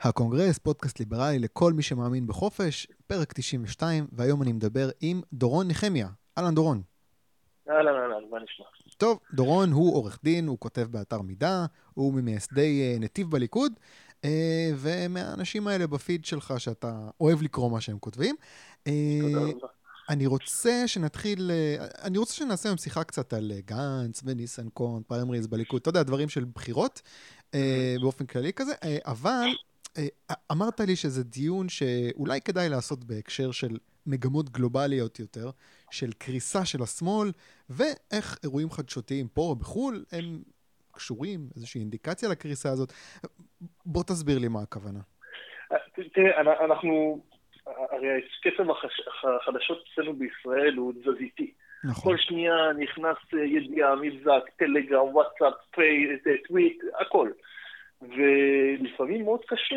הקונגרס, פודקאסט ליברלי לכל מי שמאמין בחופש, פרק 92, והיום אני מדבר עם דורון נחמיה. אהלן דורון. אהלן אהלן, מה נשמע? טוב, דורון הוא עורך דין, הוא כותב באתר מידה, הוא ממייסדי אה, נתיב בליכוד, אה, ומהאנשים האלה בפיד שלך שאתה אוהב לקרוא מה שהם כותבים. אה, תודה רבה. אני רוצה שנתחיל, אני רוצה שנעשה היום שיחה קצת על גנץ וניסנקורן, פריימריז בליכוד, אתה יודע, דברים של בחירות באופן כללי כזה, אבל אמרת לי שזה דיון שאולי כדאי לעשות בהקשר של מגמות גלובליות יותר, של קריסה של השמאל, ואיך אירועים חדשותיים פה או בחו"ל הם קשורים, איזושהי אינדיקציה לקריסה הזאת. בוא תסביר לי מה הכוונה. תראה, אנחנו, הרי קצב החדשות אצלנו בישראל הוא תזזיתי. נכון. כל שנייה נכנס ידיעה, מבזק, טלגרם, וואטסאפ, טוויט, הכל. ולפעמים מאוד קשה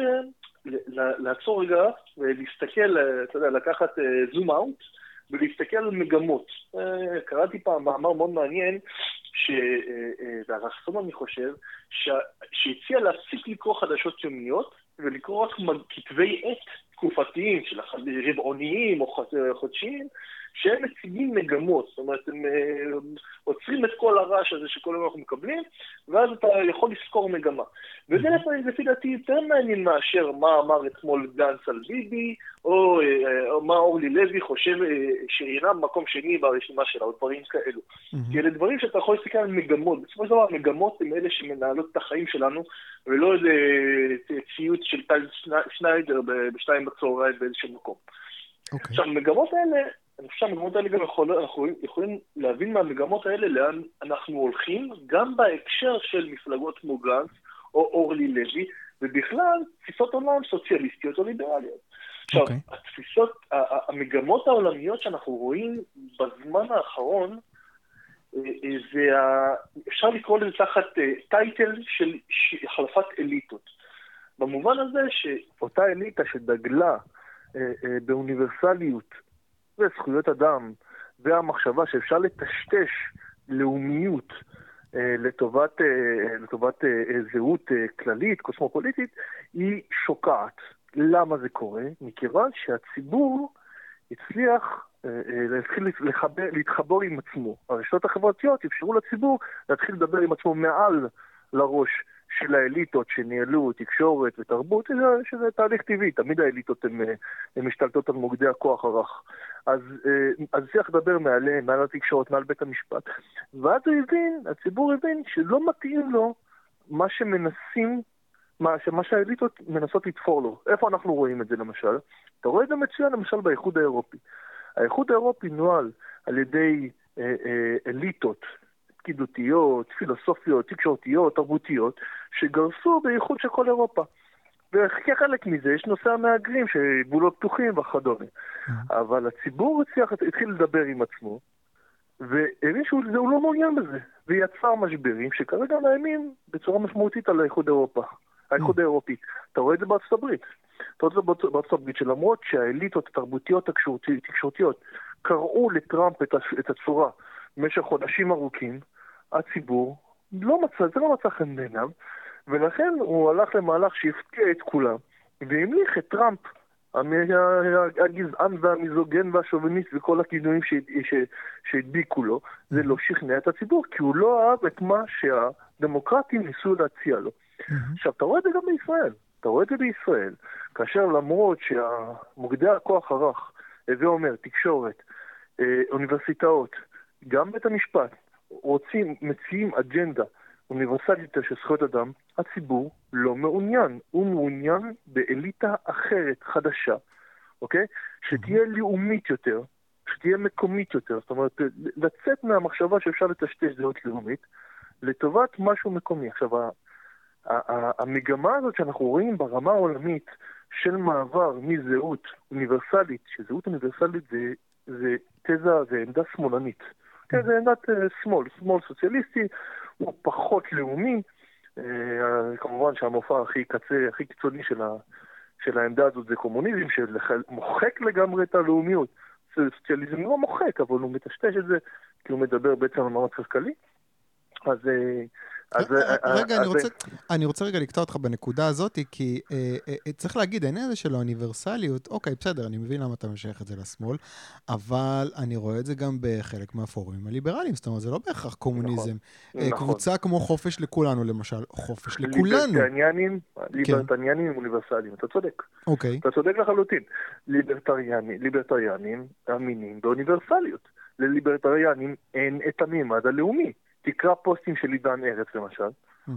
לעצור רגע ולהסתכל, אתה יודע, לקחת זום אאוט ולהסתכל על מגמות. אה, קראתי פעם מאמר מאוד מעניין, שזה הרסון אני חושב, שהציע להפסיק לקרוא חדשות יומיות ולקרוא רק כתבי עת תקופתיים של רבעוניים או חודשיים, שהם מציגים מגמות, זאת אומרת, הם אה, עוצרים את כל הרעש הזה שכל היום אנחנו מקבלים, ואז אתה יכול לזכור מגמה. וזה לפי דעתי יותר מעניין מאשר מה אמר אתמול גנץ על ביבי, או, אה, או מה אורלי לוי חושב אה, שאינה במקום שני ברשימה שלה, או דברים כאלו. כי אלה דברים שאתה יכול להסתכל על מגמות. בסופו של דבר המגמות הן אלה שמנהלות את החיים שלנו, ולא איזה ציוץ של טל שניידר בשתיים בצהריים באיזשהו מקום. Okay. אוקיי. עכשיו, המגמות האלה אני חושב שהמגמות האלה גם יכול, אנחנו יכולים להבין מהמגמות האלה לאן אנחנו הולכים, גם בהקשר של מפלגות כמו גנץ או אורלי לוי, ובכלל תפיסות עולם סוציאליסטיות או ליברליות. עכשיו, okay. אוקיי. התפיסות, המגמות העולמיות שאנחנו רואים בזמן האחרון, אה, אה, זה ה... אפשר לקרוא לזה תחת טייטל אה, של החלפת אליטות. במובן הזה שאותה אליטה שדגלה באוניברסליות וזכויות אדם והמחשבה שאפשר לטשטש לאומיות אה, לטובת, אה, לטובת אה, זהות כללית, קוסמופוליטית, היא שוקעת. למה זה קורה? מכיוון שהציבור הצליח להתחיל לחבר, להתחבר עם עצמו. הרשתות החברתיות אפשרו לציבור להתחיל לדבר עם עצמו מעל לראש של האליטות שניהלו תקשורת ותרבות, שזה, שזה תהליך טבעי, תמיד האליטות הן משתלטות על מוקדי הכוח הרך. אז, אה, אז צריך לדבר מעליהם, מעל התקשורת, מעל בית המשפט. ואז הוא הבין, הציבור הבין שלא מתאים לו מה שמנסים, מה, מה שהאליטות מנסות לתפור לו. איפה אנחנו רואים את זה למשל? אתה רואה את זה מצוין למשל באיחוד האירופי. האיחוד האירופי נוהל על ידי אה, אה, אליטות פקידותיות, פילוסופיות, תקשורתיות, תרבותיות, שגרסו באיחוד של כל אירופה. וכחלק מזה יש נושא המהגרים, שגבולות פתוחים וכדומה. Mm-hmm. אבל הציבור הצליח, התחיל לדבר עם עצמו, והבין שהוא לא מעוניין בזה, ויצר משברים שכרגע מאיימים בצורה משמעותית על האיחוד האירופה. האיחוד mm-hmm. האירופי. אתה רואה את זה בארצות הברית. אתה רואה את זה בארצות הברית, שלמרות שהאליטות התרבותיות התקשורתיות קראו לטראמפ את הצורה במשך חודשים ארוכים, הציבור לא מצא, זה לא מצא חן בעיניו, ולכן הוא הלך למהלך שהפתיע את כולם, והמליך את טראמפ, הגזען והמיזוגן והשוביניסט וכל הכינויים שהדביקו לו, זה לא שכנע את הציבור, כי הוא לא אהב את מה שהדמוקרטים ניסו להציע לו. עכשיו, אתה רואה את זה גם בישראל. אתה רואה את זה בישראל, כאשר למרות שמוקדי הכוח הרך, הווה אומר, תקשורת, אה, אוניברסיטאות, גם בית המשפט, רוצים, מציעים אג'נדה אוניברסלית של זכויות אדם, הציבור לא מעוניין. הוא מעוניין באליטה אחרת, חדשה, אוקיי? שתהיה לאומית יותר, שתהיה מקומית יותר. זאת אומרת, לצאת מהמחשבה שאפשר לטשטש זהות לאומית, לטובת משהו מקומי. עכשיו, המגמה הזאת שאנחנו רואים ברמה העולמית של מעבר מזהות אוניברסלית, שזהות אוניברסלית זה, זה תזה, זה עמדה שמאלנית. כן, זה עמדת אה, שמאל, שמאל סוציאליסטי, הוא פחות לאומי. אה, כמובן שהמופע הכי קצה, הכי קיצוני של, ה, של העמדה הזאת זה קומוניזם, שמוחק לגמרי את הלאומיות. סוציאליזם לא מוחק, אבל הוא מטשטש את זה, כי הוא מדבר בעצם על מאמץ כלכלי. אז, אה, אז, רגע, אז, אני, רוצה, אני רוצה רגע לקטוע אותך בנקודה הזאת, כי אה, אה, צריך להגיד, העניין הזה של האוניברסליות, אוקיי, בסדר, אני מבין למה אתה משייך את זה לשמאל, אבל אני רואה את זה גם בחלק מהפורומים הליברליים, זאת אומרת, זה לא בהכרח קומוניזם. נכון, נכון. קבוצה כמו חופש לכולנו, למשל, חופש לכולנו. ליברטניאנים, ליברטניאנים הם אוניברסליים, אתה צודק. אוקיי. אתה צודק לחלוטין. ליברטריאנים מאמינים באוניברסליות. לליברטריאנים אין את המימד הלאומי. תקרא פוסטים של עידן ארץ למשל,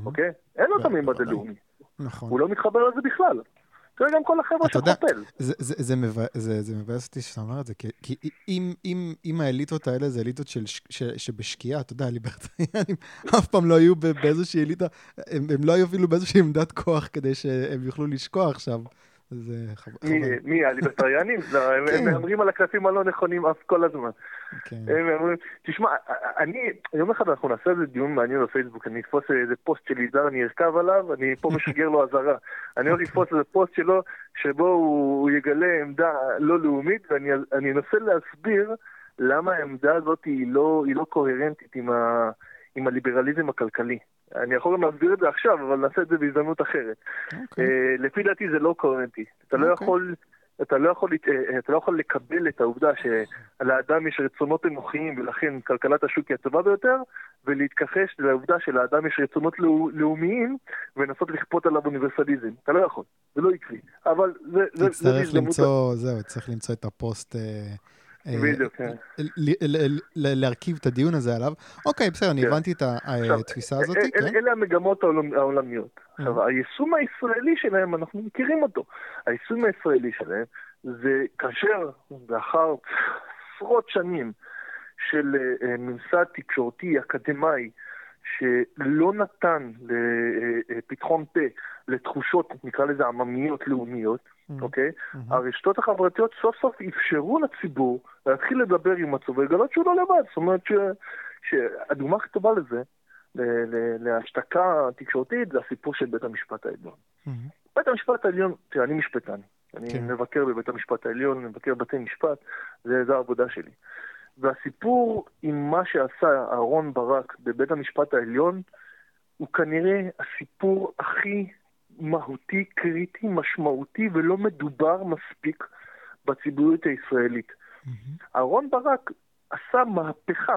אוקיי? אין לו את המימד הלאומי. נכון. הוא לא מתחבר לזה בכלל. תראה גם כל החבר'ה של חופל. זה מבאס אותי שאתה אומר את זה, כי אם האליטות האלה זה אליטות שבשקיעה, אתה יודע, ליברטריאנים אף פעם לא היו באיזושהי אליטה, הם לא היו אפילו באיזושהי עמדת כוח כדי שהם יוכלו לשקוע עכשיו. זה חבל. מי, הליברטריאנים? לא, הם כן. מהמרים על הקלפים הלא נכונים אף כל הזמן. כן. הם אומרים, תשמע, אני, יום אחד אנחנו נעשה איזה דיון מעניין בפייסבוק, אני אתפוס איזה פוסט של יזהר, אני ארכב עליו, אני פה משגר לו אזהרה. אני הולך לתפוס איזה פוסט שלו, שבו הוא יגלה עמדה לא לאומית, ואני אנסה להסביר למה העמדה הזאת היא לא, לא קוהרנטית עם הליברליזם הכלכלי. אני יכול גם להסביר את זה עכשיו, אבל נעשה את זה בהזדמנות אחרת. Okay. אוקיי. Uh, לפי דעתי זה לא קוהרנטי. אתה okay. לא אוקיי. יכול... אתה לא, יכול, אה, אתה לא יכול לקבל את העובדה שלאדם יש רצונות אנוכיים ולכן כלכלת השוק היא הטובה ביותר, ולהתכחש לעובדה שלאדם יש רצונות לאומיים ולנסות לכפות עליו אוניברסליזם. אתה לא יכול, זה לא עקבי. אבל זה... תצטרך למצוא, זהו, צריך למצוא את הפוסט... אה, בדיוק, כן. להרכיב את הדיון הזה עליו. אוקיי, בסדר, אני כן. הבנתי את התפיסה הזאת, כן? אלה המגמות העולמיות. עכשיו, היישום הישראלי שלהם, אנחנו מכירים אותו. היישום הישראלי שלהם זה כאשר לאחר עשרות שנים של אה, ממסד תקשורתי אקדמאי, שלא נתן לפתחון פה לתחושות, נקרא לזה עממיות לאומיות, mm-hmm. אוקיי? Mm-hmm. הרשתות החברתיות סוף סוף אפשרו לציבור להתחיל לדבר עם עצמו ולגלות שהוא לא לבד. זאת אומרת ש... שהדוגמה הכי טובה לזה, להשתקה תקשורתית, זה הסיפור של בית המשפט העליון. Mm-hmm. בית המשפט העליון, תראה, אני משפטן. אני כן. מבקר בבית המשפט העליון, מבקר בתי משפט, זה, זה העבודה שלי. והסיפור עם מה שעשה אהרון ברק בבית המשפט העליון, הוא כנראה הסיפור הכי מהותי, קריטי, משמעותי ולא מדובר מספיק בציבוריות הישראלית. Mm-hmm. אהרון ברק עשה מהפכה,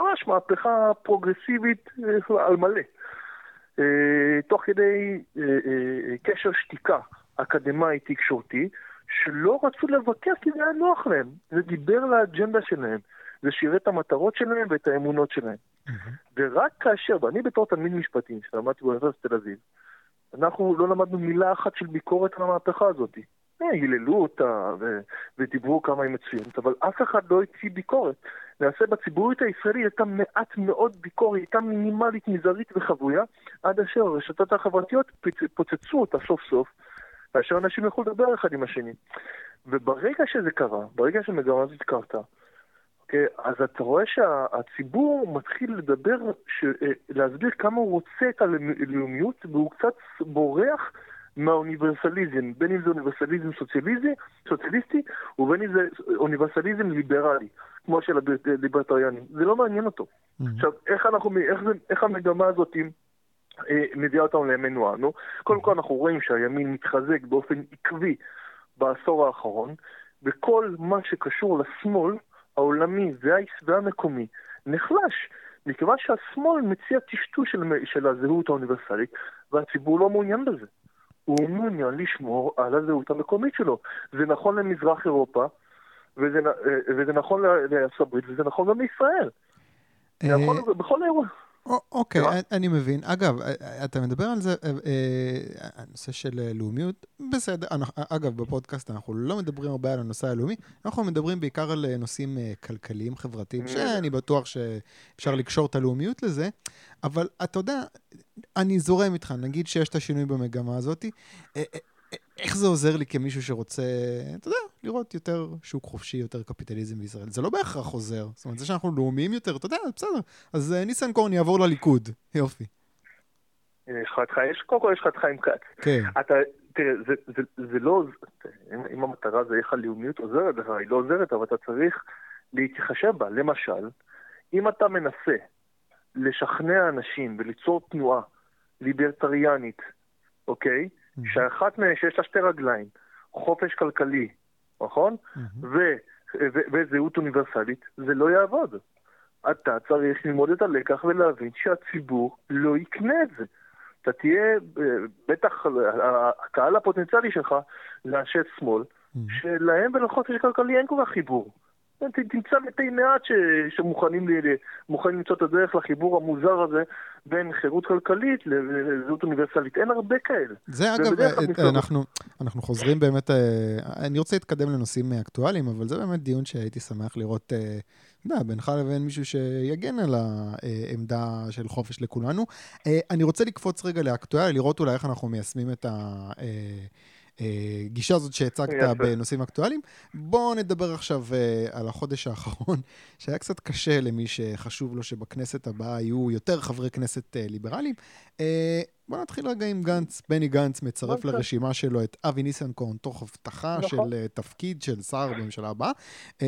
ממש מהפכה פרוגרסיבית אה, על מלא. אה, תוך כדי אה, קשר שתיקה אקדמאי תקשורתי, שלא רצו לבקר כי זה היה נוח להם. זה דיבר לאג'נדה שלהם. זה שירת את המטרות שלהם ואת האמונות שלהם. Mm-hmm. ורק כאשר, ואני בתור תלמיד משפטים, שלמדתי באוניברסיטת תל אביב, אנחנו לא למדנו מילה אחת של ביקורת על המהפכה הזאת. היללו אותה ו- ודיברו כמה היא מצוינת, אבל אף אחד לא הציע ביקורת. למעשה בציבוריות הישראלית הייתה מעט מאוד ביקורת, הייתה מינימלית, מזערית וחבויה, עד אשר הרשתות החברתיות פוצצו אותה סוף סוף, כאשר אנשים יכלו לדבר אחד עם השני. וברגע שזה קרה, ברגע שהמגמה הזאת קרתה? אז אתה רואה שהציבור מתחיל לדבר, ש... אה, להסביר כמה הוא רוצה את הלאומיות, והוא קצת בורח מהאוניברסליזם, בין אם זה אוניברסליזם סוציאליזי, סוציאליסטי, ובין אם זה אוניברסליזם ליברלי, כמו של הליברטריאנים. זה לא מעניין אותו. Mm-hmm. עכשיו, איך, אנחנו, איך, זה, איך המגמה הזאת אה, מביאה אותנו לימינו אנו? קודם כל אנחנו רואים שהימין מתחזק באופן עקבי בעשור האחרון, וכל מה שקשור לשמאל, העולמי והמקומי נחלש, מכיוון שהשמאל מציע טשטוש של, של הזהות האוניברסלית, והציבור לא מעוניין בזה. הוא מעוניין לשמור על הזהות המקומית שלו. זה נכון למזרח אירופה, וזה, וזה נכון לארצות הברית, וזה נכון גם לישראל. זה נכון בכל אירוע. אוקיי, אני מבין. אגב, אה, אה, אתה מדבר על זה, אה, הנושא של לאומיות, בסדר. אגב, בפודקאסט אנחנו לא מדברים הרבה על הנושא הלאומי, אנחנו מדברים בעיקר על נושאים כלכליים, חברתיים, שאני בטוח שאפשר לקשור את הלאומיות לזה, אבל אתה יודע, אני זורם איתך, נגיד שיש את השינוי במגמה הזאת. איך זה עוזר לי כמישהו שרוצה, אתה יודע, לראות יותר שוק חופשי, יותר קפיטליזם בישראל? זה לא בהכרח עוזר. זאת אומרת, זה שאנחנו לאומיים יותר, אתה יודע, בסדר. אז uh, ניסנקורן יעבור לליכוד. יופי. יש לך את חיים, קודם כל יש לך את חיים כץ. כן. אתה, תראה, זה, זה, זה לא, אם, אם המטרה זה איך הלאומיות עוזרת לך, היא לא עוזרת, אבל אתה צריך להתחשב בה. למשל, אם אתה מנסה לשכנע אנשים וליצור תנועה ליברטריאנית, אוקיי? שאחת מהן שיש לה שתי רגליים, חופש כלכלי, נכון? Mm-hmm. ו- ו- וזהות אוניברסלית, זה לא יעבוד. אתה צריך ללמוד את הלקח ולהבין שהציבור לא יקנה את זה. אתה תהיה, בטח הקהל הפוטנציאלי שלך זה אנשי שמאל. שלהם ולחופש כלכלי אין כל כך חיבור. תמצא מתי מעט ש... שמוכנים ל... למצוא את הדרך לחיבור המוזר הזה בין חירות כלכלית לזהות אוניברסלית. אין הרבה כאלה. זה אגב, אה, אנחנו, אנחנו חוזרים באמת, אה, אני רוצה להתקדם לנושאים אקטואליים, אבל זה באמת דיון שהייתי שמח לראות, אתה יודע, בינך לבין מישהו שיגן על העמדה של חופש לכולנו. אה, אני רוצה לקפוץ רגע לאקטואליה, לראות אולי איך אנחנו מיישמים את ה... הגישה הזאת שהצגת בנושאים אקטואליים. בואו נדבר עכשיו uh, על החודש האחרון, שהיה קצת קשה למי שחשוב לו שבכנסת הבאה יהיו יותר חברי כנסת uh, ליברליים. בואו נתחיל רגע עם גנץ. בני גנץ מצרף לרשימה שלו את אבי ניסנקורן תוך הבטחה נכון. של uh, תפקיד של שר בממשלה הבאה. Uh,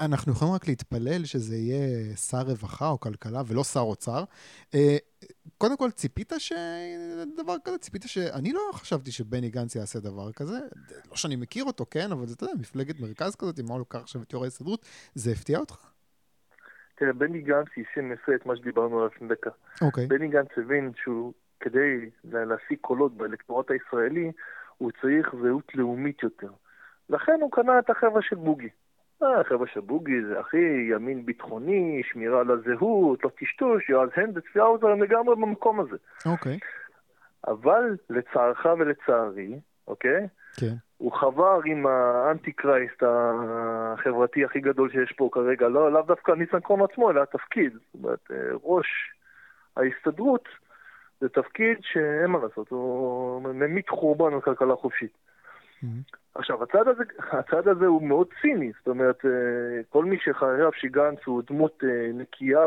אנחנו יכולים רק להתפלל שזה יהיה שר רווחה או כלכלה ולא שר אוצר. קודם כל, ציפית שדבר כזה? ציפית ש... אני לא חשבתי שבני גנץ יעשה דבר כזה. לא שאני מכיר אותו, כן, אבל אתה יודע, מפלגת מרכז כזאת, אם הוא לוקח עכשיו את יו"ר ההסתדרות, זה הפתיע אותך? תראה, בני גנץ יישם יפה את מה שדיברנו עליו לפני דקה. אוקיי. בני גנץ הבין שהוא, כדי להשיג קולות באלקטורט הישראלי, הוא צריך זהות לאומית יותר. לכן הוא קנה את החבר'ה של בוגי. אה, חבר'ה של בוגי זה הכי ימין ביטחוני, שמירה על הזהות, לא טשטוש, יועז הנדל, צבי האוזר, הם לגמרי במקום הזה. אוקיי. אבל לצערך ולצערי, אוקיי? כן. הוא חבר עם האנטי קרייסט החברתי הכי גדול שיש פה כרגע, לא, לאו דווקא ניסנקורן עצמו, אלא התפקיד. זאת אומרת, אה, ראש ההסתדרות זה תפקיד שאין מה לעשות, הוא ממית חורבן על כלכלה חופשית. Mm-hmm. עכשיו, הצד הזה, הצד הזה הוא מאוד ציני, זאת אומרת, אה, כל מי שחייב שגנץ הוא דמות אה, נקייה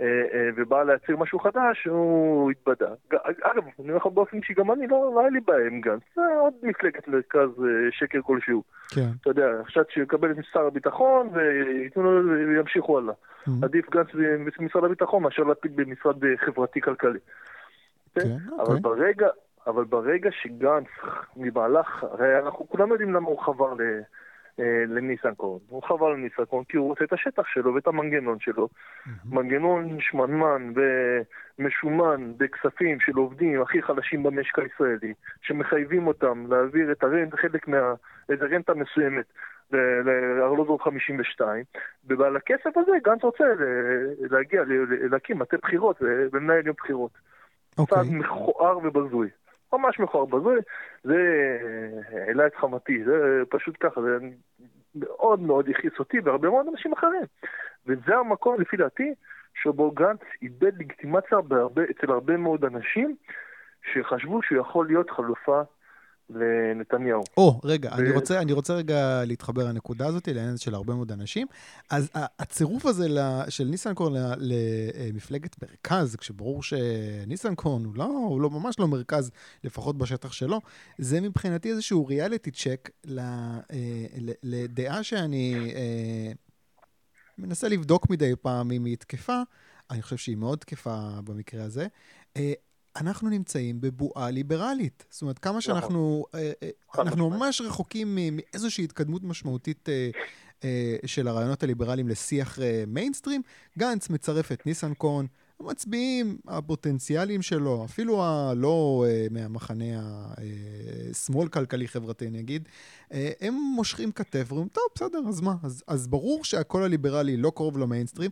אה, ובא להציג משהו חדש, הוא התבדה. אגב, אני אומר לך באופן אישי, גם אני, לא, לא היה לי בעיה עם גנץ, זה עוד מפלגת מרכז שקר כלשהו. כן. אתה יודע, עכשיו שיקבל את שר הביטחון וייתנו לו וימשיכו הלאה. Mm-hmm. עדיף גנץ במשרד הביטחון מאשר לפיד במשרד חברתי-כלכלי. כן, אבל אוקיי. ברגע... אבל ברגע שגנץ, ממהלך, הרי אנחנו כולם יודעים למה הוא חבר ל... אה, לניסנקורן. הוא חבר לניסנקורן כי הוא רוצה את השטח שלו ואת המנגנון שלו. Mm-hmm. מנגנון שמנמן ומשומן בכספים של עובדים הכי חלשים במשק הישראלי, שמחייבים אותם להעביר את הרנט, חלק מה... איזה רנטה מסוימת לארלוזור 52, ועל הכסף הזה גנץ רוצה להגיע, להקים מטה בחירות ולנהל יום בחירות. אוקיי. צעד מכוער ובזוי. ממש מכוער בזוי, זה העלה את חמתי, זה פשוט ככה, זה מאוד מאוד הכעיס אותי והרבה מאוד אנשים אחרים. וזה המקום, לפי דעתי, שבו גנץ איבד לגיטימציה בהרבה, אצל הרבה מאוד אנשים שחשבו שהוא יכול להיות חלופה לנתניהו. או, רגע, ו... אני, רוצה, אני רוצה רגע להתחבר לנקודה הזאת, לעניין של הרבה מאוד אנשים. אז הצירוף הזה של ניסנקורן למפלגת מרכז, כשברור שניסנקורן הוא, לא, הוא לא, ממש לא מרכז, לפחות בשטח שלו, זה מבחינתי איזשהו ריאליטי צ'ק לדעה שאני אה, מנסה לבדוק מדי פעם אם היא תקפה. אני חושב שהיא מאוד תקפה במקרה הזה. אנחנו נמצאים בבועה ליברלית. זאת אומרת, כמה נכון. שאנחנו... אה, אנחנו ממש רחוקים מאיזושהי התקדמות משמעותית אה, של הרעיונות הליברליים לשיח מיינסטרים. גנץ מצרף את ניסנקורן, המצביעים הפוטנציאליים שלו, אפילו הלא מהמחנה השמאל כלכלי-חברתי, אני אגיד, הם מושכים כתף ואומרים, טוב, בסדר, אז מה? אז, אז ברור שהקול הליברלי לא קרוב למיינסטרים.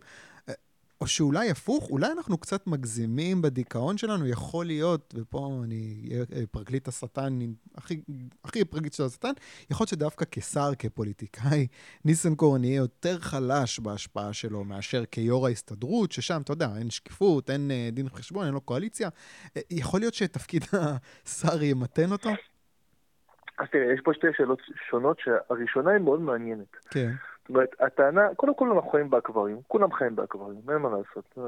או שאולי הפוך, אולי אנחנו קצת מגזימים בדיכאון שלנו, יכול להיות, ופה אני אה, פרקליט השטן, הכי, הכי פרקליט של השטן, יכול להיות שדווקא כשר, כפוליטיקאי, ניסנקורן יהיה יותר חלש בהשפעה שלו מאשר כיו"ר ההסתדרות, ששם, אתה יודע, אין שקיפות, אין אה, דין וחשבון, אין לו קואליציה. אה, יכול להיות שתפקיד השר ימתן אותו? אז תראה, יש פה שתי שאלות שונות, שהראשונה היא מאוד מעניינת. כן. זאת אומרת, הטענה, קודם כל אנחנו חיים באקווריום, כולם חיים באקווריום, אין מה לעשות.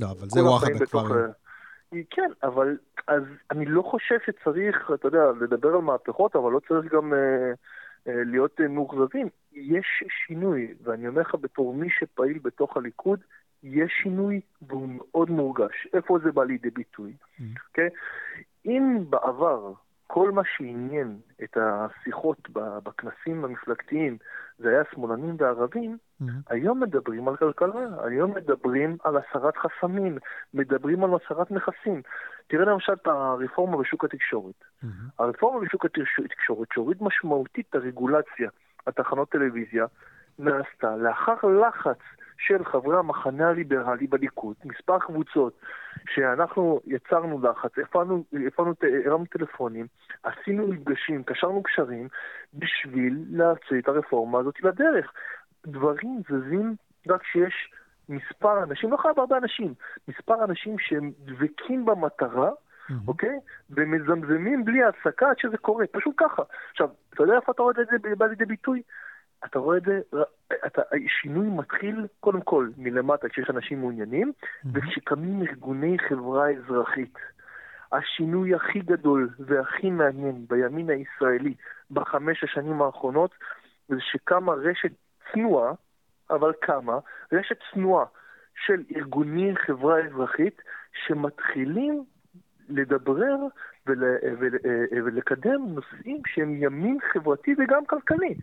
לא, אבל זה וואחד אקווריום. כן, אבל אז אני לא חושב שצריך, אתה יודע, לדבר על מהפכות, אבל לא צריך גם אה, אה, להיות אה, מאוכזבים. יש שינוי, ואני אומר לך בתור מי שפעיל בתוך הליכוד, יש שינוי והוא מאוד מורגש. איפה זה בא לידי ביטוי? Mm-hmm. Okay? אוקיי? אם בעבר כל מה שעניין את השיחות בכנסים המפלגתיים זה היה שמאלנים וערבים, mm-hmm. היום מדברים על כלכלה, היום מדברים על הסרת חסמים, מדברים על הסרת נכסים. תראה למשל את הרפורמה בשוק התקשורת. Mm-hmm. הרפורמה בשוק התקשורת שהוריד משמעותית את הרגולציה על תחנות טלוויזיה, נעשתה לאחר לחץ של חברי המחנה הליברלי בליכוד, מספר קבוצות שאנחנו יצרנו לחץ, הפענו, הפענו, הרמנו טלפונים, עשינו מפגשים, קשרנו קשרים בשביל להוציא את הרפורמה הזאת לדרך. דברים זזים רק כשיש מספר אנשים, לא חייב הרבה אנשים, מספר אנשים שהם דבקים במטרה, mm-hmm. אוקיי? ומזמזמים בלי הפסקה עד שזה קורה, פשוט ככה. עכשיו, אתה יודע איפה אתה רואה את זה בא לידי ביטוי? אתה רואה את זה, אתה, השינוי מתחיל קודם כל מלמטה כשיש אנשים מעוניינים, mm-hmm. וכשקמים ארגוני חברה אזרחית. השינוי הכי גדול והכי מעניין בימין הישראלי בחמש השנים האחרונות, זה שקמה רשת צנועה, אבל קמה, רשת צנועה של ארגוני חברה אזרחית שמתחילים לדברר ול, ול, ולקדם נושאים שהם ימין חברתי וגם כלכלי.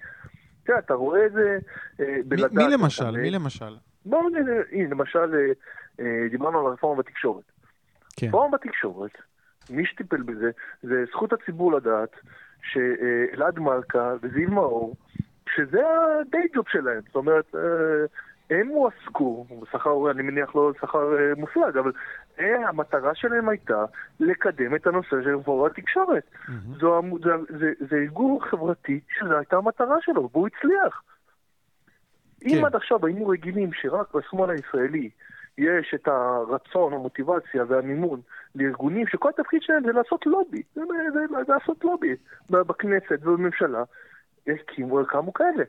תראה, אתה רואה את זה אה, בלדעת... מי למשל? מי למשל? בואו נראה, הנה, למשל, אה, אה, דיברנו על הרפורמה בתקשורת. כן. רפורמה בתקשורת, מי שטיפל בזה, זה זכות הציבור לדעת שאלעד מלכה וזיו מאור, שזה הדיי ג'וב שלהם. זאת אומרת, הם הועסקו, בשכר, אני מניח לא שכר מופלג, אבל המטרה שלהם הייתה לקדם את הנושא של רפורמת התקשורת. Mm-hmm. זו, זה, זה, זה ארגון חברתי שזו הייתה המטרה שלו, והוא הצליח. כן. אם עד עכשיו היינו רגילים שרק בשמאל הישראלי יש את הרצון, המוטיבציה והמימון לארגונים שכל התפקיד שלהם זה לעשות לובי, זה, זה, זה, לעשות לובי בכנסת ובממשלה, קמו, קמו כאלה,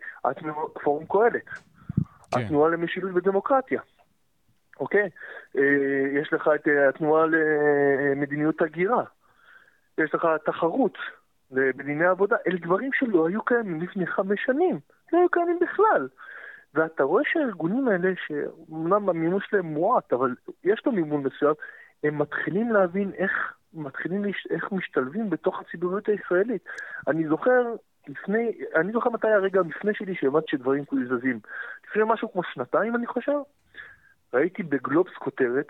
פורום קהלת, כן. התנועה למשילות ודמוקרטיה. אוקיי? אה, יש לך את אה, התנועה למדיניות הגירה, יש לך תחרות בדיני עבודה, אלה דברים שלא היו קיימים לפני חמש שנים, לא היו קיימים בכלל. ואתה רואה שהארגונים האלה, שאומנם המימון שלהם מועט, אבל יש לו מימון מסוים, הם מתחילים להבין איך, מתחילים, לש... איך משתלבים בתוך הציבוריות הישראלית. אני זוכר לפני, אני זוכר מתי הרגע המפנה שלי שהבנתי שדברים זזים. לפני משהו כמו שנתיים, אני חושב, ראיתי בגלובס כותרת,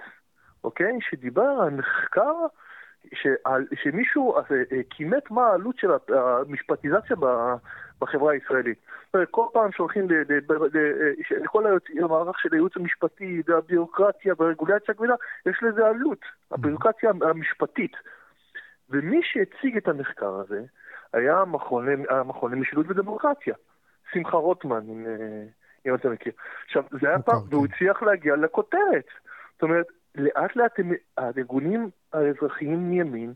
אוקיי, שדיבר על מחקר שעל, שמישהו אה, אה, כימת מה העלות של המשפטיזציה בחברה הישראלית. כל פעם שהולכים לכל המערך של הייעוץ המשפטי והביורוקרטיה והרגולציה הכבדה, יש לזה עלות, הביורוקרטיה המשפטית. ומי שהציג את המחקר הזה היה המכון למשילות ודמוקרטיה, שמחה רוטמן, עם, אה, אם אתה מכיר. עכשיו, זה היה פעם, והוא הצליח להגיע לכותרת. זאת אומרת, לאט לאט הארגונים האזרחיים מימין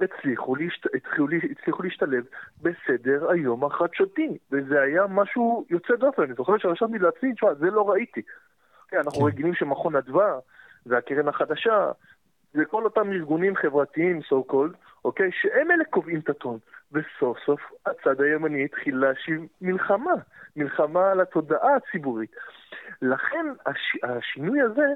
הצליחו, להשת... הצליחו, הצליחו להשתלב בסדר היום החדשותי, וזה היה משהו יוצא דופן. אני זוכר שרשמתי לעצמי, תשמע, זה לא ראיתי. כן, אנחנו כן. רגילים שמכון אדווה והקרן החדשה, זה כל אותם ארגונים חברתיים, so called, אוקיי, שהם אלה קובעים את הטון. וסוף סוף הצד הימני התחיל להשיב מלחמה, מלחמה על התודעה הציבורית. לכן הש, השינוי הזה,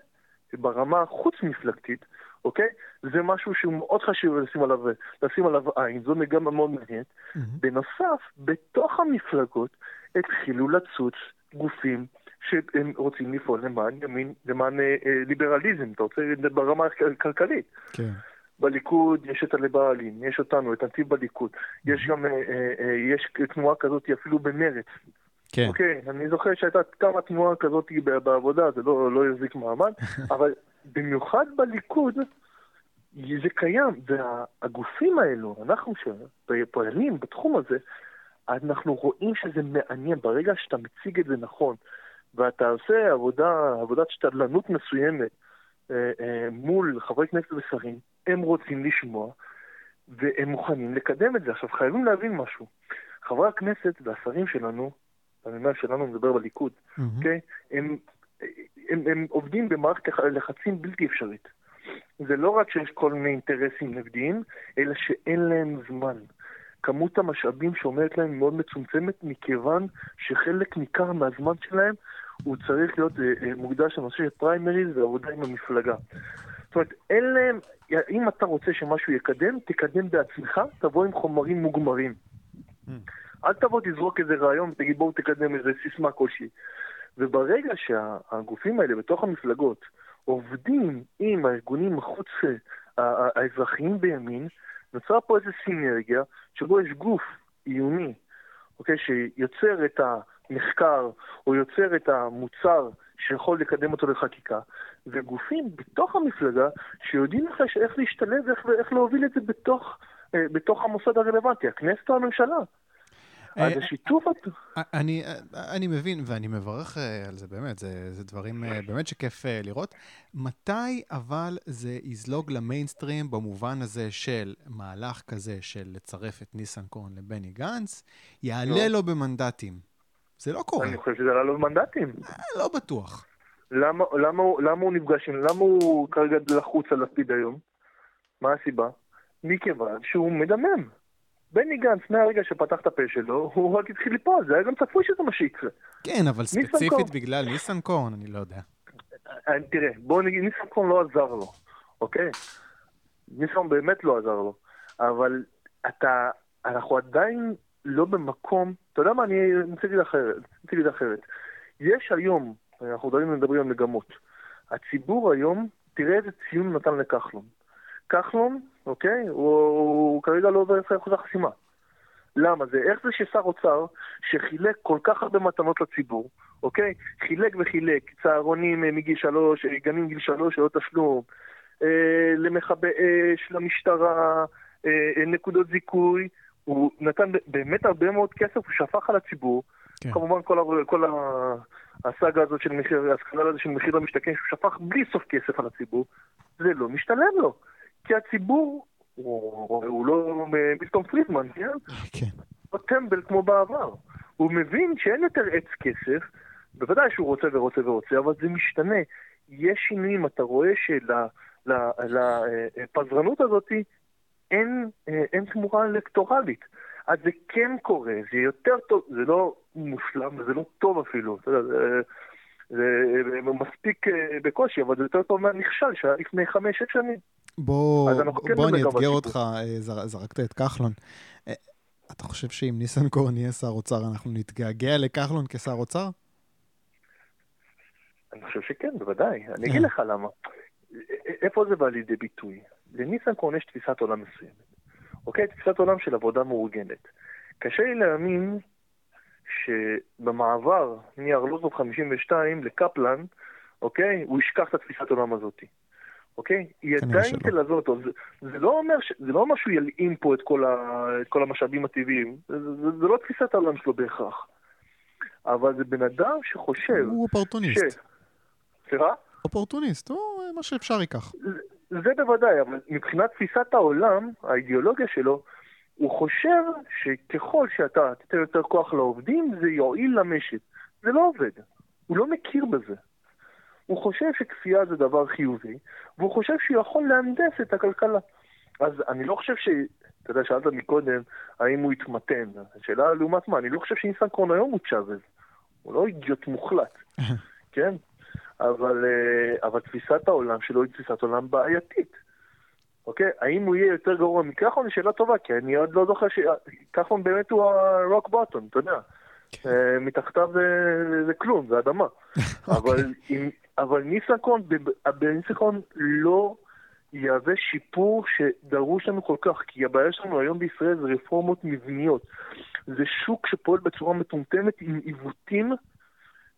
ברמה החוץ-מפלגתית, אוקיי? זה משהו שהוא מאוד חשוב לשים עליו, לשים עליו עין, זו מגמה מאוד מעניינת. Mm-hmm. בנוסף, בתוך המפלגות התחילו לצוץ גופים שהם רוצים לפעול למען ימין, למען אה, ליברליזם, אתה רוצה, ברמה הכלכלית. כן. בליכוד יש את הליברלים, יש אותנו, את הנתיב בליכוד. יש גם, אה, אה, אה, יש תנועה כזאת אפילו במרץ. כן. אוקיי, אני זוכר שהייתה כמה תנועה כזאת בעבודה, זה לא, לא יחזיק מעמד, אבל במיוחד בליכוד זה קיים, והגופים האלו, אנחנו שפועלים בתחום הזה, אנחנו רואים שזה מעניין. ברגע שאתה מציג את זה נכון, ואתה עושה עבודה, עבודת שתדלנות מסוימת אה, אה, מול חברי כנסת ושרים, הם רוצים לשמוע והם מוכנים לקדם את זה. עכשיו, חייבים להבין משהו. חברי הכנסת והשרים שלנו, אני אומר שלנו, מדבר בליכוד, mm-hmm. Okay, אוקיי? הם, הם, הם עובדים במערכת לחצים בלתי אפשרית. זה לא רק שיש כל מיני אינטרסים נגדיים, אלא שאין להם זמן. כמות המשאבים שעומדת להם מאוד מצומצמת, מכיוון שחלק ניכר מהזמן שלהם הוא צריך להיות מוקדש לנושא של פריימריז ועבודה עם המפלגה. זאת אומרת, אין להם, אם אתה רוצה שמשהו יקדם, תקדם בעצמך, תבוא עם חומרים מוגמרים. Mm. אל תבוא תזרוק איזה רעיון ותגיד בואו תקדם איזה סיסמה כלשהי. וברגע שהגופים האלה בתוך המפלגות עובדים עם הארגונים החוץ האזרחיים בימין, נוצרה פה איזו סינרגיה שבו יש גוף עיוני, אוקיי, שיוצר את המחקר או יוצר את המוצר שיכול לקדם אותו לחקיקה, וגופים בתוך המפלגה שיודעים איך, איך להשתלב ואיך להוביל את זה בתוך, אה, בתוך המוסד הרלוונטי, הכנסת או הממשלה. אז אה, השיתוף... אה, אני, אני מבין, ואני מברך על זה באמת, זה, זה דברים באמת שכיף לראות. מתי אבל זה יזלוג למיינסטרים במובן הזה של מהלך כזה של לצרף את ניסנקורן לבני גנץ, יעלה לו במנדטים? זה לא קורה. אני חושב שזה עלה לו במנדטים. לא בטוח. למה, למה, למה הוא נפגש עם... למה הוא כרגע לחוץ על לפיד היום? מה הסיבה? מכיוון שהוא מדמם. בני גנץ, מהרגע שפתח את הפה שלו, הוא רק התחיל ליפול, זה היה גם צפוי שזה מה שיקרה. כן, אבל ספציפית בגלל ניסנקורן, אני לא יודע. אה, תראה, בוא נגיד, ניסנקורן לא עזר לו, אוקיי? ניסנקורן באמת לא עזר לו, אבל אתה, אנחנו עדיין לא במקום, אתה יודע מה, אני רוצה להגיד אחרת. יש היום, אנחנו עדיין מדברים על מגמות, הציבור היום, תראה איזה ציון נתן לכחלון. כחלון, אוקיי, הוא, הוא כרגע לא עובר את אחוז החסימה. למה זה? איך זה ששר אוצר שחילק כל כך הרבה מתנות לציבור, אוקיי? חילק וחילק, צהרונים אה, מגיל שלוש, אה, גנים גיל שלוש, ללא תשלום, אה, למכבי אש, למשטרה, אה, אה, נקודות זיכוי, הוא נתן באמת הרבה מאוד כסף, הוא שפך על הציבור. כן. כמובן כל, כל הסאגה הזאת של מחיר, הסקנל הזה של מחיר למשתכן, שהוא שפך בלי סוף כסף על הציבור, זה לא משתלם לו. כי הציבור, הוא, הוא לא מיסטון פרידמן, כן? כן. הוא טמבל כמו בעבר. הוא מבין שאין יותר עץ כסף, בוודאי שהוא רוצה ורוצה ורוצה, אבל זה משתנה. יש שינויים, אתה רואה שלפזרנות הזאת אין, אין תמורה אלקטורלית. אז זה כן קורה, זה יותר טוב, זה לא מושלם, זה לא טוב אפילו. אתה יודע, זה, זה, זה מספיק אה, בקושי, אבל זה יותר טוב מהנכשל שהיה לפני חמש-שש שנים. בוא, כן בוא אני אאתגר אותך, אה, זר, זרקת את כחלון. אה, אתה חושב שאם ניסנקורן יהיה שר אוצר, אנחנו נתגעגע לכחלון כשר אוצר? אני חושב שכן, בוודאי. אני אגיד לך למה. איפה זה בא לידי ביטוי? לניסנקורן יש תפיסת עולם מסוימת. אוקיי? תפיסת עולם של עבודה מאורגנת. קשה לי להאמין שבמעבר מארלוזוב 52 לקפלן, אוקיי? הוא ישכח את התפיסת עולם הזאת. אוקיי? היא עדיין תלווה אותו. זה, זה, לא אומר ש, זה לא אומר שהוא ילאים פה את כל, ה, את כל המשאבים הטבעיים. זה, זה, זה לא תפיסת העולם שלו בהכרח. אבל זה בן אדם שחושב... הוא אופורטוניסט. ש... סליחה? אופורטוניסט, הוא מה שאפשר ייקח. זה בוודאי, אבל מבחינת תפיסת העולם, האידיאולוגיה שלו, הוא חושב שככל שאתה תיתן יותר כוח לעובדים, זה יועיל למשק. זה לא עובד. הוא לא מכיר בזה. הוא חושב שכפייה זה דבר חיובי, והוא חושב שהוא יכול להנדס את הכלכלה. אז אני לא חושב ש... אתה יודע, שאלת מקודם, האם הוא התמתן. השאלה לעומת מה, אני לא חושב שניסנקורן היום הוא צ'אבז. הוא לא אידיוט מוחלט, כן? אבל, אה, אבל תפיסת העולם שלו היא תפיסת עולם בעייתית. אוקיי? האם הוא יהיה יותר גרוע מכחלון? זו שאלה טובה, כי אני עוד לא זוכר שכחלון באמת הוא ה-rock bottom, אתה יודע. כן. אה, מתחתיו זה, זה כלום, זה אדמה. אוקיי. אבל, אבל ניסנקורן, בניסנקורן לא יהווה שיפור שדרוש לנו כל כך, כי הבעיה שלנו היום בישראל זה רפורמות מבניות. זה שוק שפועל בצורה מטומטמת עם עיוותים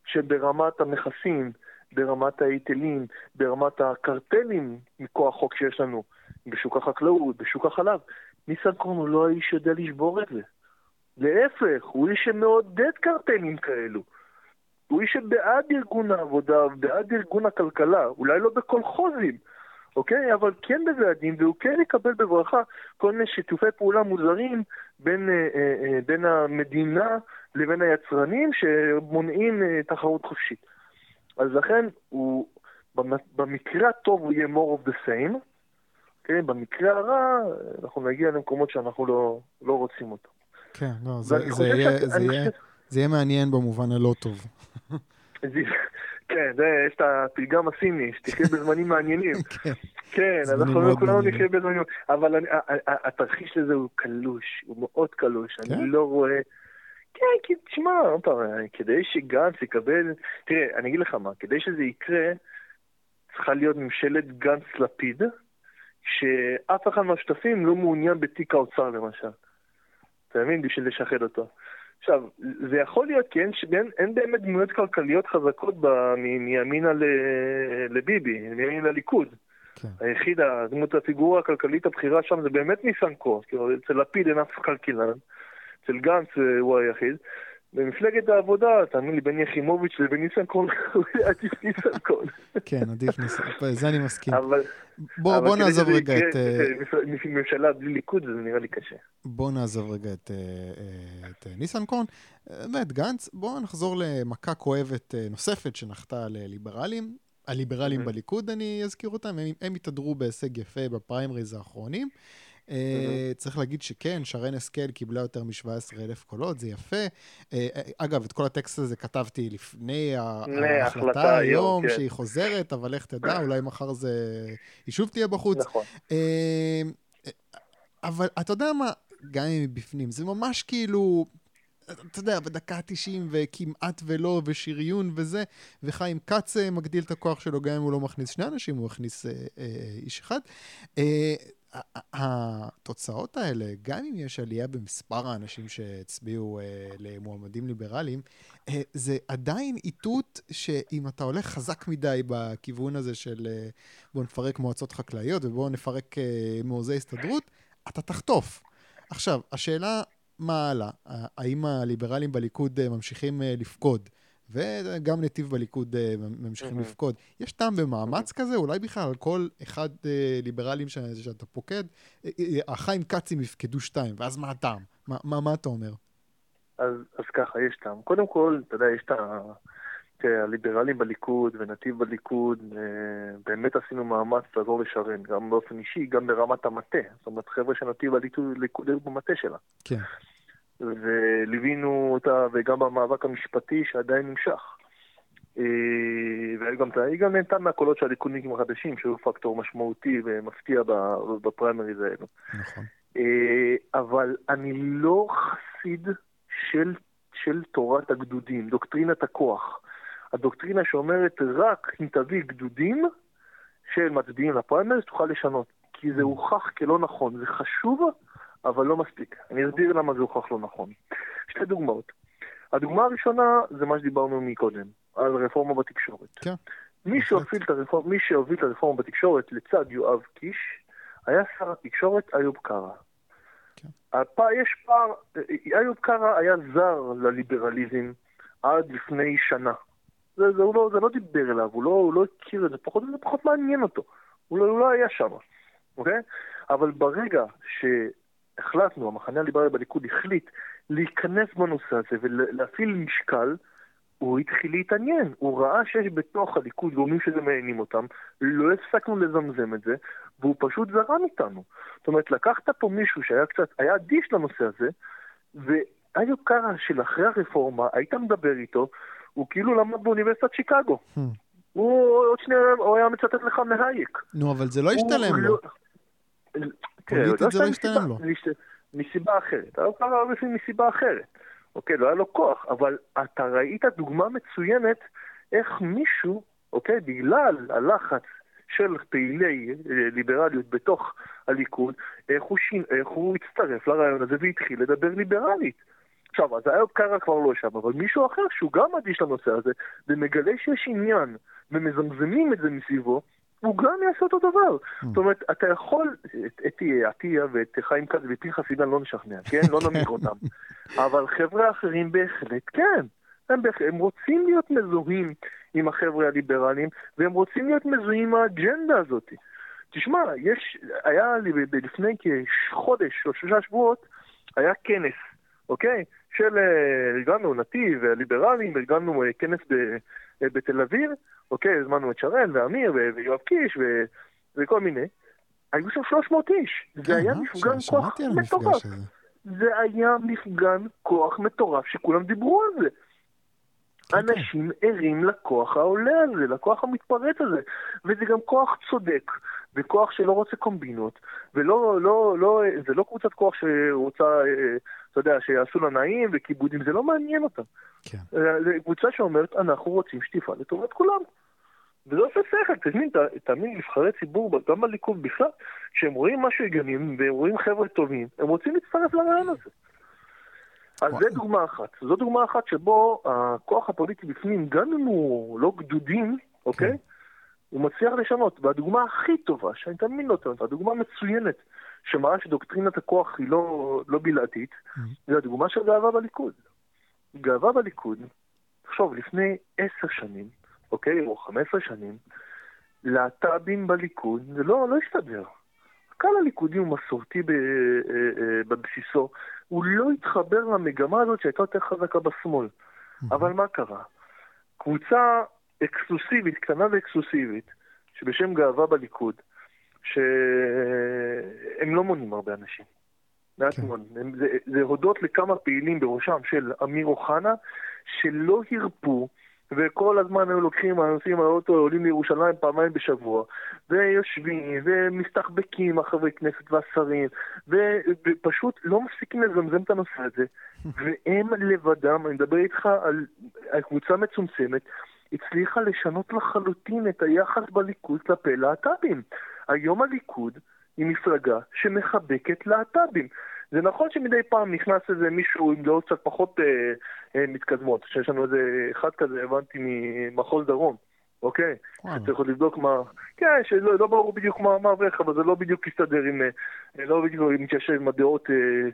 שברמת המכסים, ברמת ההיטלים, ברמת הקרטלים מכוח חוק שיש לנו בשוק החקלאות, בשוק החלב. ניסנקורן הוא לא האיש שיודע לשבור את זה. להפך, הוא איש שמעודד קרטלים כאלו. הוא איש שבעד ארגון העבודה, בעד ארגון הכלכלה, אולי לא בכל חוזים, אוקיי? אבל כן בוועדים, והוא כן יקבל בברכה כל מיני שיתופי פעולה מוזרים בין, אה, אה, אה, בין המדינה לבין היצרנים שמונעים אה, תחרות חופשית. אז לכן הוא, במקרה הטוב הוא יהיה more of the same, כן? במקרה הרע אנחנו נגיע למקומות שאנחנו לא, לא רוצים אותו. כן, לא, זה, זה, יהיה, זה, יהיה, זה יהיה מעניין במובן הלא טוב. כן, זה, יש את הפתגם הסיני, שתחיה בזמנים מעניינים. כן, כן אנחנו כולנו נחיה בזמנים, אבל התרחיש לזה הוא קלוש, הוא מאוד קלוש, אני כן? לא רואה... כן, כי תשמע, עוד פעם, כדי שגנץ יקבל... תראה, אני אגיד לך מה, כדי שזה יקרה, צריכה להיות ממשלת גנץ-לפיד, שאף אחד מהשותפים לא מעוניין בתיק האוצר למשל. אתה מבין? בשביל לשחד אותו. עכשיו, זה יכול להיות כי אין, אין, אין באמת דמויות כלכליות חזקות מימינה לביבי, מימינה לליכוד. כן. היחיד, הדמות הפיגורה הכלכלית הבכירה שם זה באמת ניסנקורן, כאילו אצל לפיד אין אף כלכלן, אצל גנץ אה, הוא היחיד. במפלגת העבודה, תאמין לי, בין יחימוביץ' לבין ניסנקורן, הוא עדיף ניסנקורן. כן, עדיף ניסנקורן, זה אני מסכים. אבל... בוא, נעזוב רגע את... אה, ממשלה בלי ליכוד זה נראה לי קשה. בוא נעזוב רגע את, אה, ניסנקורן. באמת, גנץ, בואו נחזור למכה כואבת נוספת שנחתה לליברלים. הליברלים בליכוד, אני אזכיר אותם, הם, הם התהדרו בהישג יפה בפריימריז האחרונים. Uh, צריך להגיד שכן, שרן השכל קיבלה יותר מ-17 אלף קולות, זה יפה. Uh, אגב, את כל הטקסט הזה כתבתי לפני ההחלטה היום, כן. שהיא חוזרת, אבל לך תדע, אולי מחר זה... היא שוב תהיה בחוץ. נכון. אבל אתה יודע מה, גם אם היא בפנים, זה ממש כאילו... אתה יודע, בדקה ה-90 וכמעט ולא, ושריון וזה, וחיים כץ מגדיל את הכוח שלו, גם אם הוא לא מכניס שני אנשים, הוא מכניס אה, אה, איש אחד. אה, התוצאות האלה, גם אם יש עלייה במספר האנשים שהצביעו אה, למועמדים ליברליים, אה, זה עדיין איתות שאם אתה הולך חזק מדי בכיוון הזה של אה, בואו נפרק מועצות חקלאיות ובואו נפרק אה, מעוזי הסתדרות, אתה תחטוף. עכשיו, השאלה מה הלאה, האם הליברלים בליכוד אה, ממשיכים אה, לפקוד? וגם נתיב בליכוד אה, ממשיכים לפקוד. יש טעם במאמץ כזה? אולי בכלל על כל אחד אה, ליברלים ש... שאתה פוקד, אה, החיים כצים יפקדו שתיים, ואז מה הטעם? מה, מה, מה אתה אומר? אז, אז ככה, יש טעם. קודם כל, אתה יודע, יש את הליברלים בליכוד ונתיב בליכוד, באמת עשינו מאמץ לעזור לשרן, גם באופן אישי, גם ברמת המטה. זאת אומרת, חבר'ה של נתיב בליכוד היו במטה שלה. כן. וליווינו אותה, וגם במאבק המשפטי שעדיין נמשך. אה, והיא גם, גם נהנתה מהקולות של הליכודניקים החדשים, שהיו פקטור משמעותי ומפתיע בפריימריז האלו. נכון. אה, אבל אני לא חסיד של, של תורת הגדודים, דוקטרינת הכוח. הדוקטרינה שאומרת רק אם תביא גדודים של מצביעים לפריימריז תוכל לשנות. כי זה. הוכח כלא נכון. זה חשוב, אבל לא מספיק. אני אסביר למה זה הוכח לא נכון. שתי דוגמאות. הדוגמה הראשונה זה מה שדיברנו מקודם, על רפורמה בתקשורת. כן. מי שהוביל את, הרפורמה, מי שהוביל את הרפורמה בתקשורת לצד יואב קיש, היה שר התקשורת איוב קרא. כן. הפ... יש פער, איוב קרא היה זר לליברליזם עד לפני שנה. זה, זה, לא, זה לא דיבר אליו, הוא לא, הוא לא הכיר את זה, פחות, זה פחות מעניין אותו. הוא לא, הוא לא היה שם, אוקיי? אבל ברגע ש... החלטנו, המחנה הליברלי בליכוד החליט להיכנס בנושא הזה ולהפעיל משקל, הוא התחיל להתעניין. הוא ראה שיש בתוך הליכוד גורמים שזה מעניינים אותם, לא הפסקנו לזמזם את זה, והוא פשוט זרם איתנו. זאת אומרת, לקחת פה מישהו שהיה קצת, היה אדיש לנושא הזה, ואיוב קרא של אחרי הרפורמה, היית מדבר איתו, הוא כאילו למד באוניברסיטת שיקגו. Hmm. הוא עוד שנייה, הוא היה מצטט לך מהייק. נו, אבל זה לא השתלם לו. לא- פוליטית כן, זה לא השתלם לו. מסיבה אחרת. הוא קרא לפעמים מסיבה אחרת. אוקיי, לא היה לו כוח, אבל אתה ראית דוגמה מצוינת איך מישהו, אוקיי, בגלל הלחץ של פעילי אה, ליברליות בתוך הליכוד, איך הוא, שין, איך הוא הצטרף לרעיון הזה והתחיל לדבר ליברלית. עכשיו, אז איוב קרא כבר לא שם, אבל מישהו אחר שהוא גם אדיש לנושא הזה, ומגלה שיש עניין, ומזמזמים את זה מסביבו, הוא גם יעשה אותו דבר. Mm. זאת אומרת, אתה יכול, את עטיה ואת חיים כץ ופנחס עידן לא נשכנע, כן? לא נמיר אותם. אבל חבר'ה אחרים בהחלט כן. הם, בהח... הם רוצים להיות מזוהים עם החבר'ה הליברליים, והם רוצים להיות מזוהים עם האג'נדה הזאת. תשמע, יש, היה לי לפני כחודש או שלושה שבועות, היה כנס, אוקיי? של, ארגנו נתיב, ליברלים, ארגנו אה, כנס ב, אה, בתל אביב, אוקיי, הזמנו את שרן ואמיר ויואב קיש ו... וכל מיני. היו שם 300 איש. זה כן, היה מפגן כוח מטורף. זה היה מפגן כוח מטורף שכולם דיברו על זה. כן, אנשים כן. ערים לכוח העולה הזה, לכוח המתפרץ הזה, וזה גם כוח צודק, וכוח שלא רוצה קומבינות, ולא, לא, לא, זה לא קבוצת כוח שרוצה, אה, אתה יודע, שיעשו לה נעים וכיבודים, זה לא מעניין אותם. כן. אה, זה קבוצה שאומרת, אנחנו רוצים שטיפה לטובת כולם. וזה עושה שכל, תזמין, תאמין, נבחרי ציבור, גם בליכוד בכלל, כשהם רואים משהו הגיוני, והם רואים חבר'ה טובים, הם רוצים להצטרף לרעיון הזה. אז זו דוגמה אחת. זו דוגמה אחת שבו הכוח הפוליטי בפנים, גם אם הוא לא גדודים, אוקיי? כן. הוא מצליח לשנות. והדוגמה הכי טובה, שאני תמיד נותן אותה, הדוגמה המצוינת, שמראה שדוקטרינת הכוח היא לא, לא בלעדית, mm-hmm. זה הדוגמה של גאווה בליכוד. גאווה בליכוד, תחשוב, לפני עשר שנים, אוקיי, או חמש עשרה שנים, להט"בים בליכוד, זה לא, לא הסתדר. הקהל הליכודי הוא מסורתי אה, אה, בבסיסו, הוא לא התחבר למגמה הזאת שהייתה יותר חזקה בשמאל. Mm-hmm. אבל מה קרה? קבוצה אקסקלוסיבית, קטנה ואקסקלוסיבית, שבשם גאווה בליכוד, שהם לא מונים הרבה אנשים. מעט כן. מאוד. זה, זה הודות לכמה פעילים בראשם של אמיר אוחנה, שלא הרפו וכל הזמן היו לוקחים, הנוסעים על האוטו, עולים לירושלים פעמיים בשבוע, ויושבים, ומסתחבקים החברי כנסת והשרים, ופשוט לא מפסיקים לזמזם את הנושא הזה, והם לבדם, אני מדבר איתך על, על קבוצה מצומצמת, הצליחה לשנות לחלוטין את היחס בליכוד כלפי להט"בים. היום הליכוד היא מפלגה שמחבקת להט"בים. זה נכון שמדי פעם נכנס איזה מישהו עם דעות קצת פחות אה, אה, מתקדמות, שיש לנו איזה אחד כזה, הבנתי, ממחוז דרום, אוקיי? שצריך עוד לבדוק מה... כן, שלא לא ברור בדיוק מה עברך, אבל זה לא בדיוק מסתדר עם... אה, לא בדיוק מתיישב עם הדעות אה,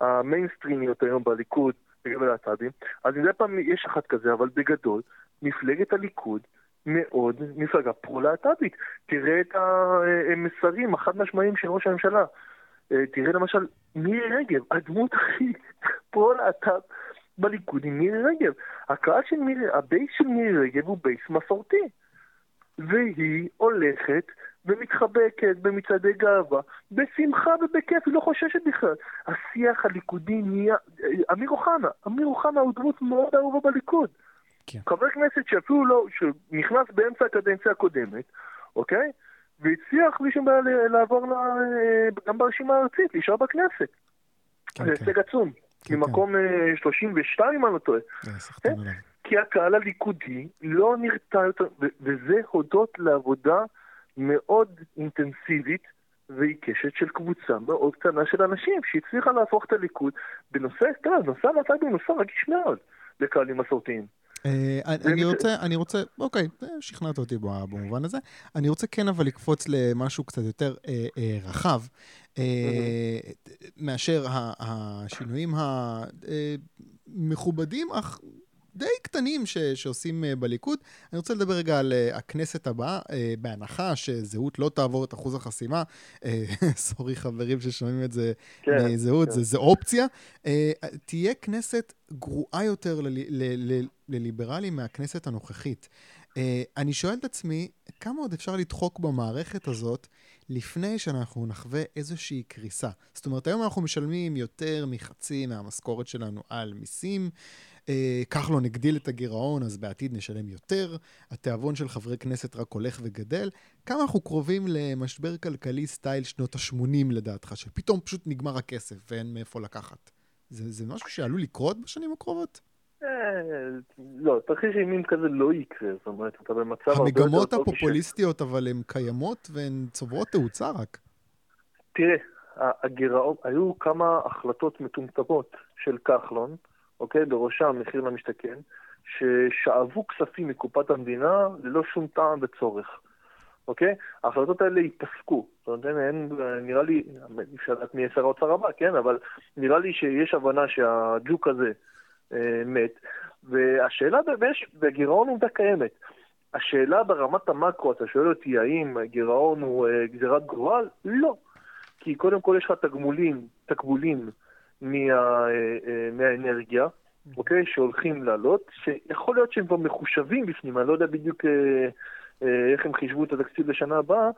המיינסטרימיות היום בליכוד לגבי להט"בים. אז מדי פעם יש אחד כזה, אבל בגדול, מפלגת הליכוד מאוד מפלגה פרו-להט"בית. תראה את המסרים החד משמעיים של ראש הממשלה. אה, תראה למשל, מירי רגב, הדמות הכי פרו-להט"ב בליכוד היא מירי רגב. הקהל של מירי, הבייס של מירי רגב הוא בייס מסורתי. והיא הולכת ומתחבקת במצעדי גאווה, בשמחה ובכיף, היא לא חוששת בכלל. השיח הליכודי נהיה... אמיר אוחנה, אמיר אוחנה הוא דמות מאוד אהובה בליכוד. כן. חבר כנסת שאפילו לא, שנכנס באמצע הקדנציה הקודמת, אוקיי? והצליח בלי שום בעיה לעבור לה, אה, גם ברשימה הארצית, להישאר בכנסת. כן, זה כן. הישג עצום. כן, ממקום כן. 32, אה, אם אני לא טועה. כן? כי הקהל הליכודי לא נרתע יותר, וזה הודות לעבודה מאוד אינטנסיבית ועיקשת של קבוצה מאוד קטנה של אנשים שהצליחה להפוך את הליכוד בנושא, תראה, נושא המצב הוא נושא רגיש מאוד לקהלים מסורתיים. אה, אני רוצה, אני רוצה, אוקיי, שכנעת אותי במובן הזה. אני רוצה כן אבל לקפוץ למשהו קצת יותר אה, אה, רחב, מאשר השינויים המכובדים, אך די קטנים ש, שעושים uh, בליכוד. אני רוצה לדבר רגע על uh, הכנסת הבאה, uh, בהנחה שזהות לא תעבור את אחוז החסימה. סורי חברים ששומעים את זה כן, מזהות, כן. זה, זה אופציה. תהיה כנסת גרועה יותר לליברלים מהכנסת הנוכחית. אני שואל את עצמי, כמה עוד אפשר לדחוק במערכת הזאת לפני שאנחנו נחווה איזושהי קריסה? זאת אומרת, היום אנחנו משלמים יותר מחצי מהמשכורת שלנו על מיסים. אה, כחלון הגדיל את הגירעון, אז בעתיד נשלם יותר. התיאבון של חברי כנסת רק הולך וגדל. כמה אנחנו קרובים למשבר כלכלי סטייל שנות ה-80 לדעתך, שפתאום פשוט נגמר הכסף ואין מאיפה לקחת? זה, זה משהו שעלול לקרות בשנים הקרובות? אה, לא, תרחיש אימים כזה לא יקרה, זאת אומרת, אתה במצב הרבה יותר... המגמות הפופוליסטיות, אבל הן קיימות והן צוברות תאוצה רק. תראה, הגירעון, היו כמה החלטות מטומטמות של כחלון, אוקיי? בראשם מחיר למשתכן, ששאבו כספים מקופת המדינה ללא שום טעם וצורך. אוקיי? ההחלטות האלה ייפסקו. זאת אומרת, אין, נראה לי, אפשר לדעת מי שר האוצר הבא, כן? אבל נראה לי שיש הבנה שהג'וק הזה אה, מת. והשאלה, ויש, והגירעון עובדה קיימת. השאלה ברמת המקרו, אתה שואל אותי האם הגירעון הוא אה, גזירת גורל? לא. כי קודם כל יש לך תגמולים, תקבולים מה, אה, אה, מהאנרגיה, אוקיי? שהולכים לעלות, שיכול להיות שהם כבר מחושבים בפנים, אני לא יודע בדיוק אה, איך הם חישבו את התקציב לשנה הבאה,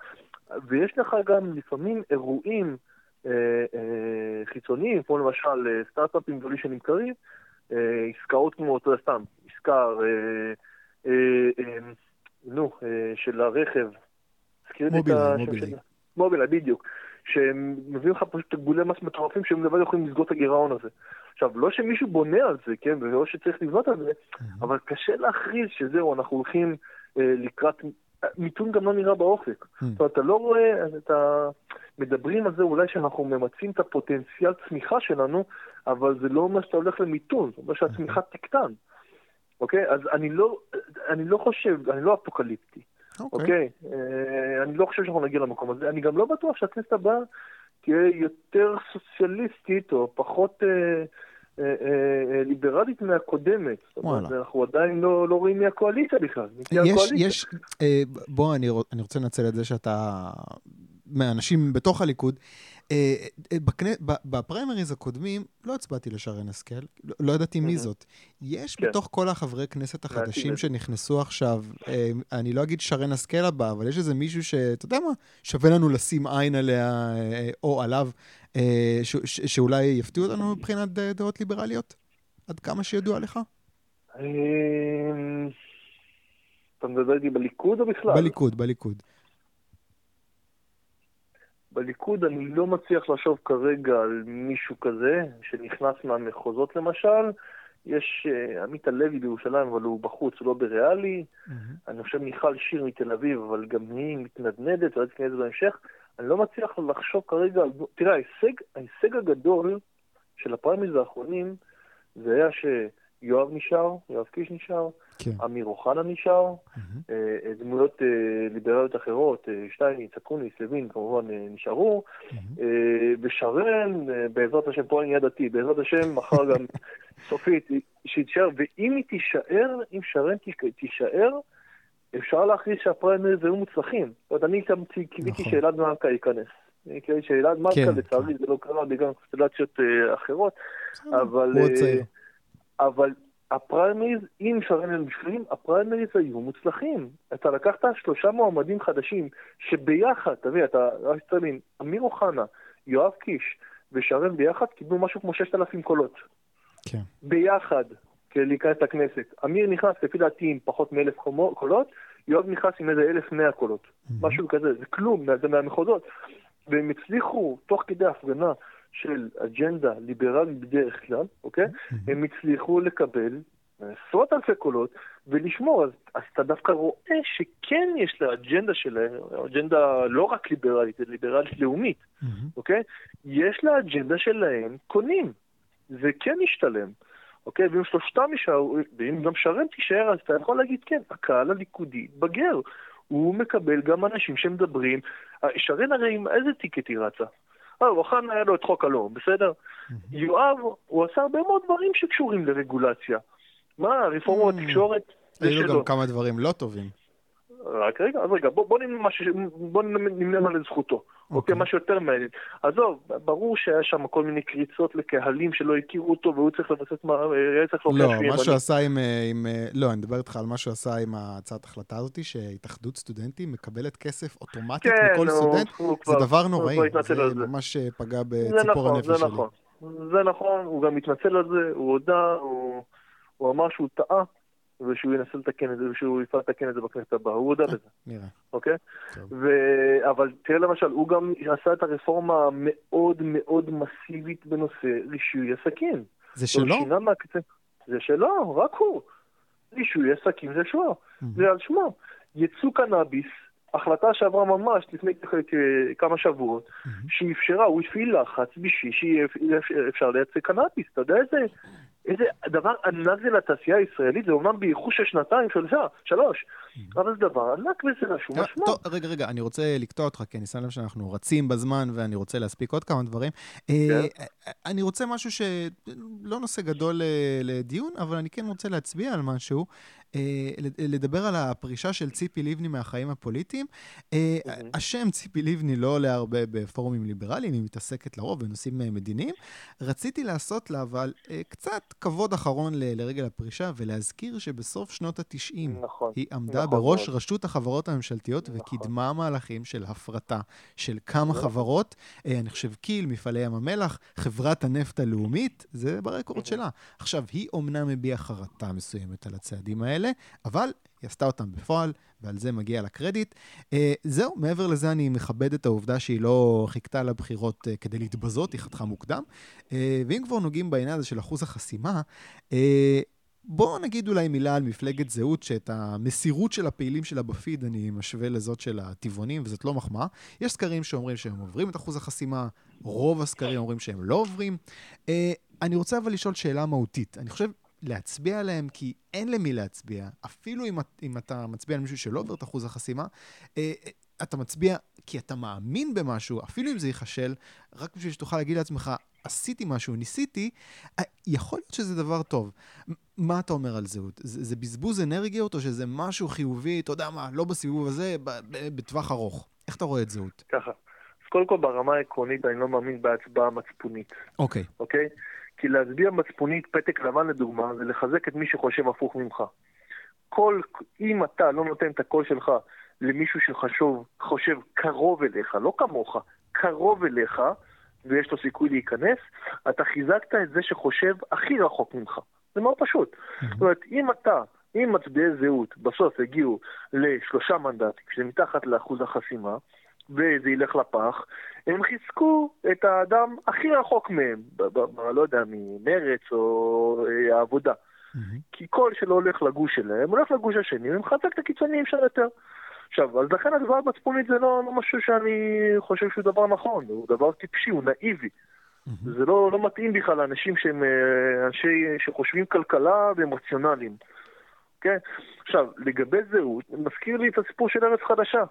ויש לך גם לפעמים אירועים חיצוניים, כמו למשל סטארט-אפים גדולים שנמכרים, עסקאות כמו, אתה יודע, סתם, נזכר, נו, של הרכב. מובילאיי, מובילאיי. מובילאיי, בדיוק. שהם מביאים לך פשוט תגבולי מס מטורפים שהם לבד יכולים לסגור את הגירעון הזה. עכשיו, לא שמישהו בונה על זה, כן, ולא שצריך לבנות על זה, אבל קשה להכריז שזהו, אנחנו הולכים אה, לקראת... מיתון גם לא נראה באופק. זאת אומרת, אתה לא רואה, אתה... מדברים על זה אולי שאנחנו ממצים את הפוטנציאל צמיחה שלנו, אבל זה לא אומר שאתה הולך למיתון, זה אומר שהצמיחה תקטן. אוקיי? אז אני לא, אני לא חושב, אני לא אפוקליפטי. אוקיי. Okay. Okay? Uh, אני לא חושב שאנחנו נגיע למקום הזה. אני גם לא בטוח שהכנסת הבאה תהיה יותר סוציאליסטית או פחות... uh, ליברלית מהקודמת. וואלה. אנחנו עדיין לא, לא רואים מהקואליציה בכלל. יש, יש, בוא, אני, אני רוצה לנצל את זה שאתה מהאנשים בתוך הליכוד. אה, אה, בפריימריז הקודמים לא הצבעתי לשרן השכל, לא, לא ידעתי מי זאת. יש כן. בתוך כל החברי כנסת החדשים שנכנסו עכשיו, אה, אני לא אגיד שרן השכל הבא, אבל יש איזה מישהו שאתה יודע מה, שווה לנו לשים עין עליה או עליו, שאולי יפתיעו אותנו מבחינת דעות ליברליות? עד כמה שידוע לך? אתה מדבר איתי בליכוד או בכלל? בליכוד, בליכוד. בליכוד אני לא מצליח לחשוב כרגע על מישהו כזה שנכנס מהמחוזות למשל. יש uh, עמית הלוי בירושלים, אבל הוא בחוץ, הוא לא בריאלי. Mm-hmm. אני חושב מיכל שיר מתל אביב, אבל גם היא מתנדנדת, ואולי תכנס בהמשך. אני לא מצליח לחשוב כרגע. תראה, ההישג, ההישג הגדול של הפריימריז האחרונים זה היה שיואב נשאר, יואב קיש נשאר, כן. אמיר אוחנה נשאר, mm-hmm. דמויות אה, ליברליות אחרות, שטייניץ, אקוניס, לוין, כמובן נשארו, mm-hmm. ושרן, בעזרת השם, פה אני דתי, בעזרת השם, מחר גם סופית, שתישאר, ואם היא תישאר, אם שרן תישאר, אפשר להכריז שהפריימריז היו מוצלחים. זאת אומרת, אני גם קיוויתי נכון. שאלעד מלכה ייכנס. קיוויתי שאלעד מלכה, כן, לצערי, כן. זה לא קרה בגלל קונסטלציות אחרות, אבל... אבל הפריימריז, אם שרן הם בפנים, הפריימריז היו מוצלחים. אתה לקחת שלושה מועמדים חדשים, שביחד, תביא, אתה תבין, אמיר אוחנה, יואב קיש ושרן ביחד קיבלו משהו כמו 6,000 קולות. כן. ביחד, כדי להיכנס לכנסת. אמיר נכנס, לפי דעתי, עם פחות מאלף קולות, יואב נכנס עם איזה 1,100 קולות. Mm-hmm. משהו כזה, זה כלום, זה מהמחוזות. והם הצליחו, תוך כדי הפגנה, של אג'נדה ליברלית בדרך כלל, אוקיי? Mm-hmm. הם הצליחו לקבל עשרות אלפי קולות ולשמור. אז, אז אתה דווקא רואה שכן יש לאג'נדה שלהם, אג'נדה לא רק ליברלית, זה ליברלית לאומית, mm-hmm. אוקיי? יש לאג'נדה שלהם קונים. זה כן ישתלם. אוקיי? ואם שלושתם יישארו, ואם גם שרן תישאר, אז אתה יכול להגיד, כן, הקהל הליכודי בגר. הוא מקבל גם אנשים שמדברים. שרן הרי עם איזה טיקט היא רצה? אה, אוחנה היה לו את חוק הלאום, בסדר? יואב, הוא עשה הרבה מאוד דברים שקשורים לרגולציה. מה, רפורמה בתקשורת? היו גם כמה דברים לא טובים. רק רגע, אז רגע, בוא, בוא נמנה, מש... בוא נמנה על זכותו. אוקיי, okay. משהו יותר מעניין. עזוב, ברור שהיה שם כל מיני קריצות לקהלים שלא הכירו אותו, והוא צריך לבסס מה... היה צריך לא, מה שהוא עשה עם, אה, עם... אה, לא, אני מדבר איתך על מה שהוא עשה עם הצעת ההחלטה הזאת, שהתאחדות סטודנטים מקבלת כסף אוטומטית כן, מכל הוא, סטודנט. זה דבר נוראי. זה ממש אה, פגע בציפור נכון, הנפש שלי. זה נכון, זה נכון, הוא גם מתנצל על זה, הוא הודה, הוא, הוא אמר שהוא טעה. ושהוא ינסה לתקן את זה, ושהוא יפעל לתקן את זה בכנסת הבאה, הוא הודה בזה. נראה. אוקיי? ו... אבל תראה למשל, הוא גם עשה את הרפורמה המאוד מאוד מסיבית בנושא רישוי עסקים. זה שלו? זה שלו, רק הוא. רישוי עסקים זה שלו, זה על שמו. יצוא קנאביס, החלטה שעברה ממש לפני כמה שבועות, שאפשרה, הוא הפעיל לחץ בשביל שיהיה אפשר לייצא קנאביס. אתה יודע איזה איזה דבר ענק זה לתעשייה הישראלית, זה אומנם באיחור של שנתיים, שלושה, שלוש, mm-hmm. אבל זה דבר ענק וזה רשום משמעות. טוב, רגע, רגע, אני רוצה לקטוע אותך, כי אני שם לב שאנחנו רצים בזמן ואני רוצה להספיק עוד כמה דברים. אני רוצה משהו שלא נושא גדול אה, לדיון, אבל אני כן רוצה להצביע על משהו. אה, לדבר על הפרישה של ציפי לבני מהחיים הפוליטיים. אה, השם ציפי לבני לא עולה הרבה בפורומים ליברליים, היא מתעסקת לרוב בנושאים מדיניים. רציתי לעשות לה אבל קצת כבוד אחרון לרגל הפרישה, ולהזכיר שבסוף שנות ה-90 נכון, היא עמדה נכון בראש מאוד. רשות החברות הממשלתיות נכון. וקידמה מהלכים של הפרטה של כמה נכון. חברות, אני חושב קיל, מפעלי ים המלח, חברה... חברת הנפט הלאומית, זה ברקורד שלה. עכשיו, היא אומנם הביעה חרטה מסוימת על הצעדים האלה, אבל היא עשתה אותם בפועל, ועל זה מגיע לה קרדיט. Uh, זהו, מעבר לזה אני מכבד את העובדה שהיא לא חיכתה לבחירות uh, כדי להתבזות, היא חתכה מוקדם. Uh, ואם כבר נוגעים בעניין הזה של אחוז החסימה, uh, בואו נגיד אולי מילה על מפלגת זהות, שאת המסירות של הפעילים שלה בפיד אני משווה לזאת של הטבעונים, וזאת לא מחמאה. יש סקרים שאומרים שהם עוברים את אחוז החסימה, רוב הסקרים אומרים שהם לא עוברים. Uh, אני רוצה אבל לשאול שאלה מהותית. אני חושב להצביע עליהם, כי אין למי להצביע. אפילו אם, אם אתה מצביע על מישהו שלא עובר את אחוז החסימה, אה, אתה מצביע כי אתה מאמין במשהו, אפילו אם זה ייכשל, רק בשביל שתוכל להגיד לעצמך, עשיתי משהו, ניסיתי, אה, יכול להיות שזה דבר טוב. מה אתה אומר על זהות? זה, זה בזבוז אנרגיות או שזה משהו חיובי, אתה יודע מה, לא בסיבוב הזה, בטווח ארוך? איך אתה רואה את זהות? ככה. אז קודם כל ברמה העקרונית אני לא מאמין בהצבעה מצפונית. אוקיי. Okay. אוקיי? Okay? כי להצביע מצפונית פתק לבן לדוגמה, זה לחזק את מי שחושב הפוך ממך. כל, אם אתה לא נותן את הקול שלך למישהו שחשוב, חושב קרוב אליך, לא כמוך, קרוב אליך, ויש לו סיכוי להיכנס, אתה חיזקת את זה שחושב הכי רחוק ממך. זה מאוד פשוט. Mm-hmm. זאת אומרת, אם אתה, אם מצביעי זהות בסוף הגיעו לשלושה מנדטים, שזה מתחת לאחוז החסימה, וזה ילך לפח, הם חיזקו את האדם הכי רחוק מהם, לא יודע, ממרץ או אה, העבודה. Mm-hmm. כי כל שלא הולך לגוש שלהם, הולך לגוש השני ומחזק את הקיצוניים שם יותר. עכשיו, אז לכן הדבר המצפונית זה לא, לא משהו שאני חושב שהוא דבר נכון, הוא דבר טיפשי, הוא נאיבי. Mm-hmm. זה לא, לא מתאים בכלל לאנשים שהם אה, אנשי שחושבים כלכלה והם רציונליים. כן? עכשיו, לגבי זהות, מזכיר לי את הסיפור של ארץ חדשה.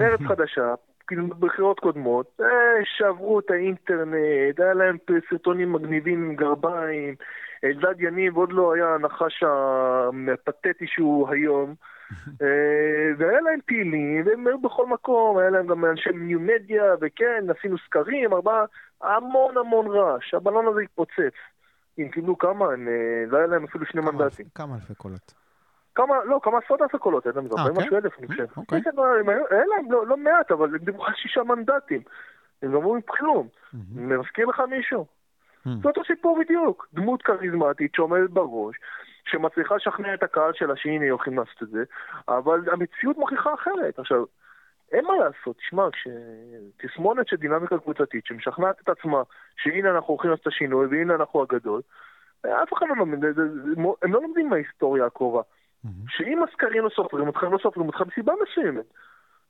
ארץ חדשה, כאילו בבחירות קודמות, אה, שברו את האינטרנט, היה להם סרטונים מגניבים עם גרביים, אלדד יניב עוד לא היה הנחש הפתטי שהוא היום, אה, והיה להם פעילים, והם היו בכל מקום, היה להם גם אנשי ניו מדיה, וכן, עשינו סקרים, ארבעה, המון המון רעש, הבלון הזה התפוצץ. אם קיבלו כמה, הם, אה, לא היה להם אפילו שני מנדטים. כמה אלפי קולות? כמה, לא, כמה עשרות אלפי קולות, היה להם 40 משהו אלף, אני חושב. אוקיי. כן, כן, היה להם לא, לא מעט, אבל הם דיברו על שישה מנדטים. הם לא אומרים כלום. מזכיר לך מישהו? זה אותו סיפור בדיוק. דמות כריזמטית שעומדת בראש, שמצליחה לשכנע את הקהל שלה שהנה הולכים לעשות את זה, אבל המציאות מוכיחה אחרת. עכשיו, אין מה לעשות, תשמע, כשתסמונת של דינמיקה קבוצתית שמשכנעת את עצמה שהנה אנחנו הולכים לעשות את השינוי והנה אנחנו הגדול, אף אחד לא לומד, הם לא לומדים מההיסטוריה הקרובה. שאם הסקרים לא סופרים אתכם, לא סופרים אתכם מסיבה מסוימת.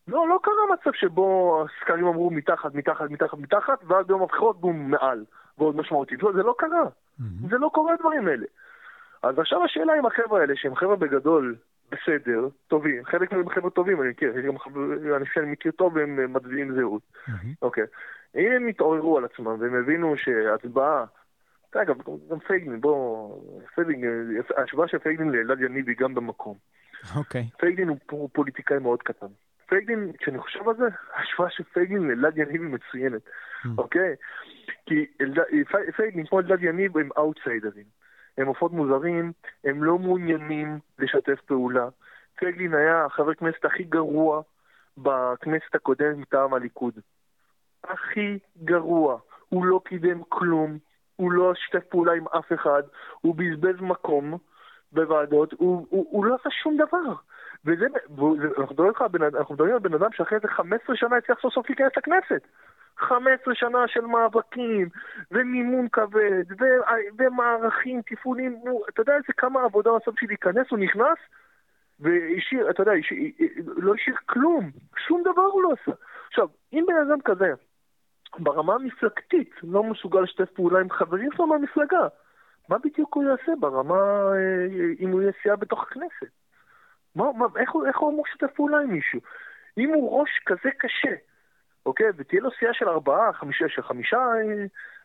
לא, לא קרה מצב שבו הסקרים אמרו מתחת, מתחת, מתחת, מתחת, ואז ביום הבחירות בום מעל, ועוד משמעותית. לא, זה לא קרה. זה לא קורה הדברים האלה. אז עכשיו השאלה אם החבר'ה האלה, שהם חבר'ה בגדול בסדר, טובים, חלק מהם חבר'ה טובים, אני מכיר, יש גם אנשים שאני מכיר טוב והם מצביעים זהות. אוקיי. אם הם יתעוררו על עצמם והם הבינו שהצבעה אגב, גם פייגלין, בוא... פייגלין, ההשוואה של פייגלין לאלדד יניב היא גם במקום. אוקיי. Okay. פייגלין הוא פוליטיקאי מאוד קטן. פייגלין, כשאני חושב על זה, ההשוואה של פייגלין לאלדד יניב היא מצוינת, mm. אוקיי? כי פייגלין כמו אלדד יניב הם אאוטסיידרים. הם עופות מוזרים, הם לא מעוניינים לשתף פעולה. פייגלין היה החבר כנסת הכי גרוע בכנסת הקודמת מטעם הליכוד. הכי גרוע. הוא לא קידם כלום, הוא לא שיתף פעולה עם אף אחד, הוא בזבז מקום בוועדות, הוא, הוא, הוא לא עשה שום דבר. וזה, אנחנו מדברים על בן אדם שאחרי איזה 15 שנה הצליח סוף סוף להיכנס לכנסת. 15 שנה של מאבקים, ומימון כבד, ו, ומערכים, תפעולים, אתה יודע איזה כמה עבודה בסוף בשביל להיכנס, הוא נכנס, והשאיר, אתה יודע, השאיר, לא השאיר כלום, שום דבר הוא לא עשה. עכשיו, אם בן אדם כזה, ברמה המפלגתית לא מסוגל לשתף פעולה עם חברים שלו מהמפלגה. מה בדיוק הוא יעשה ברמה, אה, אם הוא יהיה סיעה בתוך הכנסת? מה, מה, איך, הוא, איך הוא אמור לשתף פעולה עם מישהו? אם הוא ראש כזה קשה, אוקיי, ותהיה לו סיעה של ארבעה, חמישה, של חמישה אה,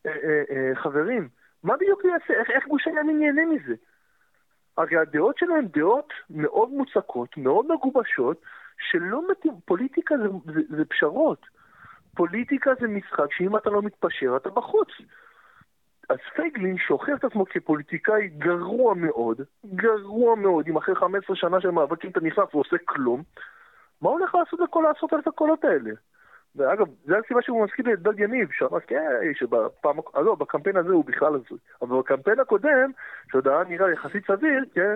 אה, אה, אה, חברים, מה בדיוק הוא יעשה? איך, איך גוש הימין ייהנה מזה? הרי הדעות שלו הן דעות מאוד מוצקות, מאוד מגובשות, שלא מתאים, פוליטיקה זה, זה, זה פשרות. פוליטיקה זה משחק שאם אתה לא מתפשר, אתה בחוץ. אז פייגלין שהוכיח את עצמו כפוליטיקאי גרוע מאוד, גרוע מאוד, אם אחרי 15 שנה של מאבקים אתה נכנס ועושה כלום, מה הוא הולך לעשות לכל העשרות אלף הקולות האלה? ואגב, זו הסיבה שהוא מזכיר לי יניב, שאמר, כן, שבפעם, לא, בקמפיין הזה הוא בכלל הזוי. אבל בקמפיין הקודם, שעוד היה נראה יחסית סביר, כן,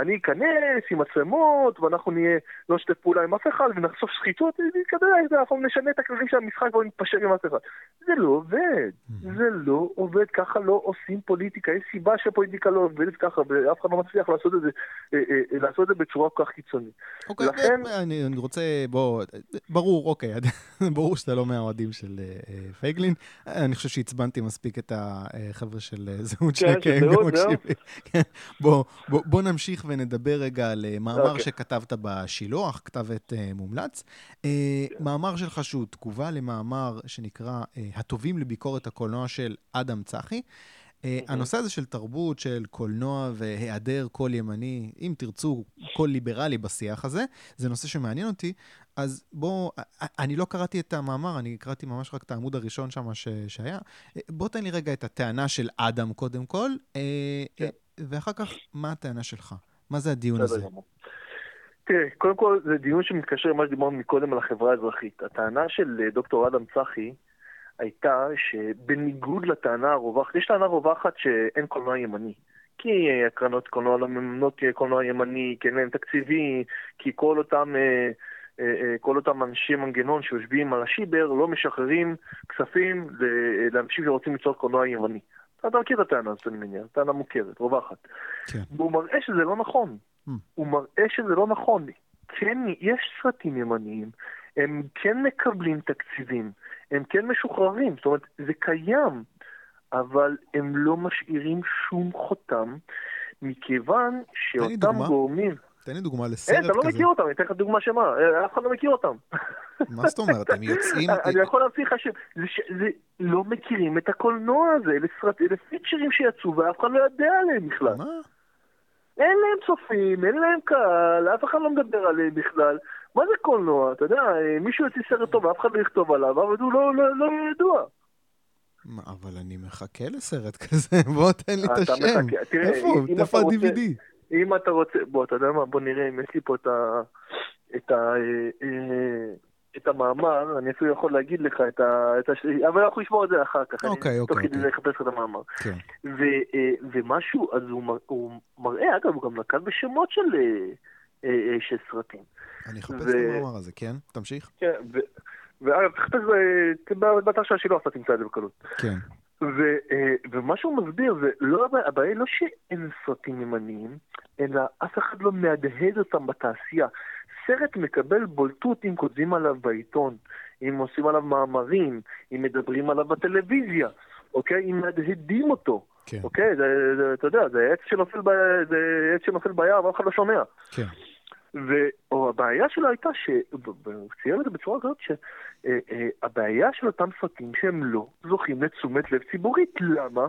אני אכנס עם מצלמות, ואנחנו נהיה, לא נשתף פעולה עם אף אחד, ונחשוף שחיתות, כזה, אנחנו נשנה את הכללים של המשחק ונתפשר עם אף אחד. זה לא עובד. זה לא עובד, ככה לא עושים פוליטיקה. יש סיבה שפוליטיקה לא עובדת ככה, ואף אחד לא מצליח לעשות את זה, אה, אה, אה, לעשות את זה בצורה כל כך קיצונית. אוקיי, לכן... אני, אני רוצה, בוא, ברור, אוקיי, ברור שאתה לא מהאוהדים של פייגלין. אני חושב שעצבנתי מספיק את החבר'ה של זהות שניהם גם מקשיבים. בוא נמשיך ונדבר רגע על מאמר okay. אוקיי. שכתבת בשילוח, כתבת uh, מומלץ. Uh, yeah. מאמר שלך שהוא תגובה למאמר שנקרא uh, הטובים לביקורת הקולנוע של אדם צחי. Uh, mm-hmm. הנושא הזה של תרבות, של קולנוע והיעדר קול ימני, אם תרצו, קול ליברלי בשיח הזה, זה נושא שמעניין אותי. אז בוא, אני לא קראתי את המאמר, אני קראתי ממש רק את העמוד הראשון שם ש, שהיה. בוא תן לי רגע את הטענה של אדם קודם כל, כן. ואחר כך, מה הטענה שלך? מה זה הדיון הזה? תראה, קודם כל זה דיון שמתקשר למה שדיברנו מקודם על החברה האזרחית. הטענה של אה, דוקטור אדם צחי הייתה שבניגוד לטענה הרווחת, יש טענה רווחת שאין קולנוע ימני. כי אה, הקרנות קולנוע לא מממנות קולנוע ימני, כי אין להם תקציבי, כי כל אותם, אה, כל אותם אנשי מנגנון שיושבים על השיבר לא משחררים כספים לאנשים שרוצים ליצור קולנוע ימני. אתה מכיר את הטענה הזאת, אני מניח, טענה מוכרת, רווחת. כן. והוא מראה שזה לא נכון. Mm. הוא מראה שזה לא נכון. כן, יש סרטים ימניים, הם כן מקבלים תקציבים, הם כן משוחררים, זאת אומרת, זה קיים, אבל הם לא משאירים שום חותם, מכיוון שאותם גורמים... תן לי דוגמה לסרט כזה. אתה לא מכיר אותם, אני אתן לך דוגמה שמה, אה, אף אחד לא מכיר אותם. מה זאת אומרת, הם יוצאים... אני יכול להמציא לך שזה לא מכירים את הקולנוע הזה, אלה פיצ'רים שיצאו ואף אחד לא יודע עליהם בכלל. מה? אין להם צופים, אין להם קהל, אף אחד לא מדבר עליהם בכלל. מה זה קולנוע? אתה יודע, מישהו יוציא סרט טוב ואף אחד לא יכתוב עליו, אבל הוא לא, לא, לא ידוע. מה, אבל אני מחכה לסרט כזה, בוא תן לי את השם. איפה? איפה ה-DVD? אם אתה רוצה, בוא, אתה יודע מה, בוא נראה אם יש לי פה את ה... את ה... אה, אה, את המאמר, אני אפילו יכול להגיד לך את ה... את הש... אבל אנחנו נשמור את זה אחר כך. אוקיי, אני, אוקיי. תוך כדי זה אחפש לך את המאמר. כן. ו, אה, ומשהו, אז הוא, מר, הוא מראה, אגב, הוא גם נקט בשמות של, של סרטים. אני אחפש ו... את המאמר הזה, כן? תמשיך. כן, ו... ואגב, תחפש באתר של השילוח, אתה תמצא את זה בקלות. כן. ו, אה, ומה שהוא מסביר זה, לא, הבעיה לא שאין סרטים ימניים, אלא אף אחד לא מהדהד אותם בתעשייה. סרט מקבל בולטות אם כותבים עליו בעיתון, אם עושים עליו מאמרים, אם מדברים עליו בטלוויזיה, אוקיי? אם מהדהדים אותו. כן. אוקיי? זה, זה, אתה יודע, זה עץ שנופל, ב, זה עץ שנופל ביער ואף אחד לא שומע. כן. והבעיה שלו הייתה, הוא צייר את זה בצורה כזאת, שהבעיה של אותם סרטים שהם לא זוכים לתשומת לב ציבורית. למה?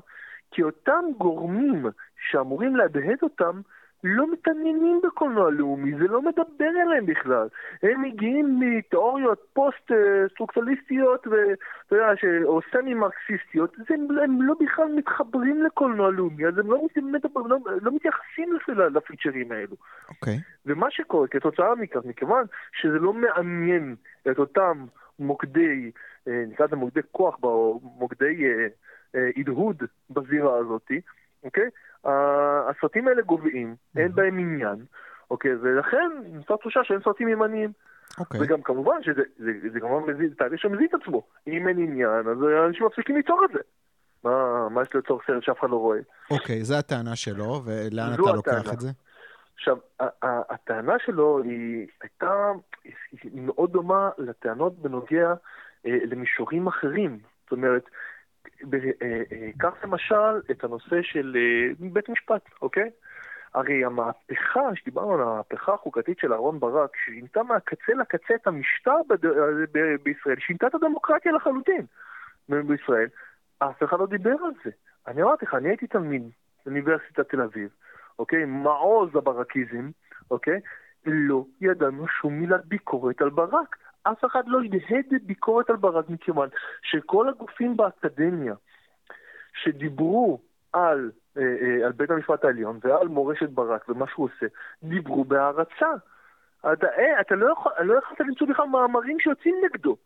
כי אותם גורמים שאמורים להדהד אותם, לא מתעניינים בקולנוע לאומי, זה לא מדבר אליהם בכלל. הם מגיעים מתיאוריות פוסט-סטרוקטורליסטיות או סמי-מרקסיסטיות, הם, הם לא בכלל מתחברים לקולנוע לאומי, אז הם לא, מדבר, לא, לא מתייחסים לפיצ'רים האלו. אוקיי. Okay. ומה שקורה כתוצאה מכך, מכיוון שזה לא מעניין את אותם מוקדי, אה, נקרא לזה מוקדי כוח, או מוקדי אה, אה, הדהוד בזירה הזאתי, אוקיי? הסרטים האלה גוועים, אין בהם עניין, אוקיי? ולכן נוצרה תחושה שאין סרטים ימניים. אוקיי. וגם כמובן שזה זה, זה כמובן מזיד, תהליך שמזיד את עצמו. אם אין עניין, אז אנשים מפסיקים ליצור את זה. מה, מה יש ליצור סרט שאף אחד לא רואה? אוקיי, זו הטענה שלו, ולאן אתה לוקח את זה? עכשיו, הטענה שלו היא הייתה היא מאוד דומה לטענות בנוגע אה, למישורים אחרים. זאת אומרת, אה, אה, קח למשל את הנושא של אה, בית משפט, אוקיי? הרי המהפכה, שדיברנו על המהפכה החוקתית של אהרן ברק, ששינתה מהקצה לקצה את המשטר ב- ב- בישראל, שינתה את הדמוקרטיה לחלוטין בישראל, אף אחד לא דיבר על זה. אני אמרתי לך, אני הייתי תלמיד באוניברסיטת תל אביב, אוקיי? מעוז הברקיזם, אוקיי? לא ידענו שום מילת ביקורת על ברק. אף אחד לא הדהד ביקורת על ברק מכיוון שכל הגופים באקדמיה שדיברו על, אה, אה, על בית המשפט העליון ועל מורשת ברק ומה שהוא עושה, דיברו בהערצה. אתה, אה, אתה לא יכול, לא יכולת למצוא בכלל מאמרים שיוצאים נגדו.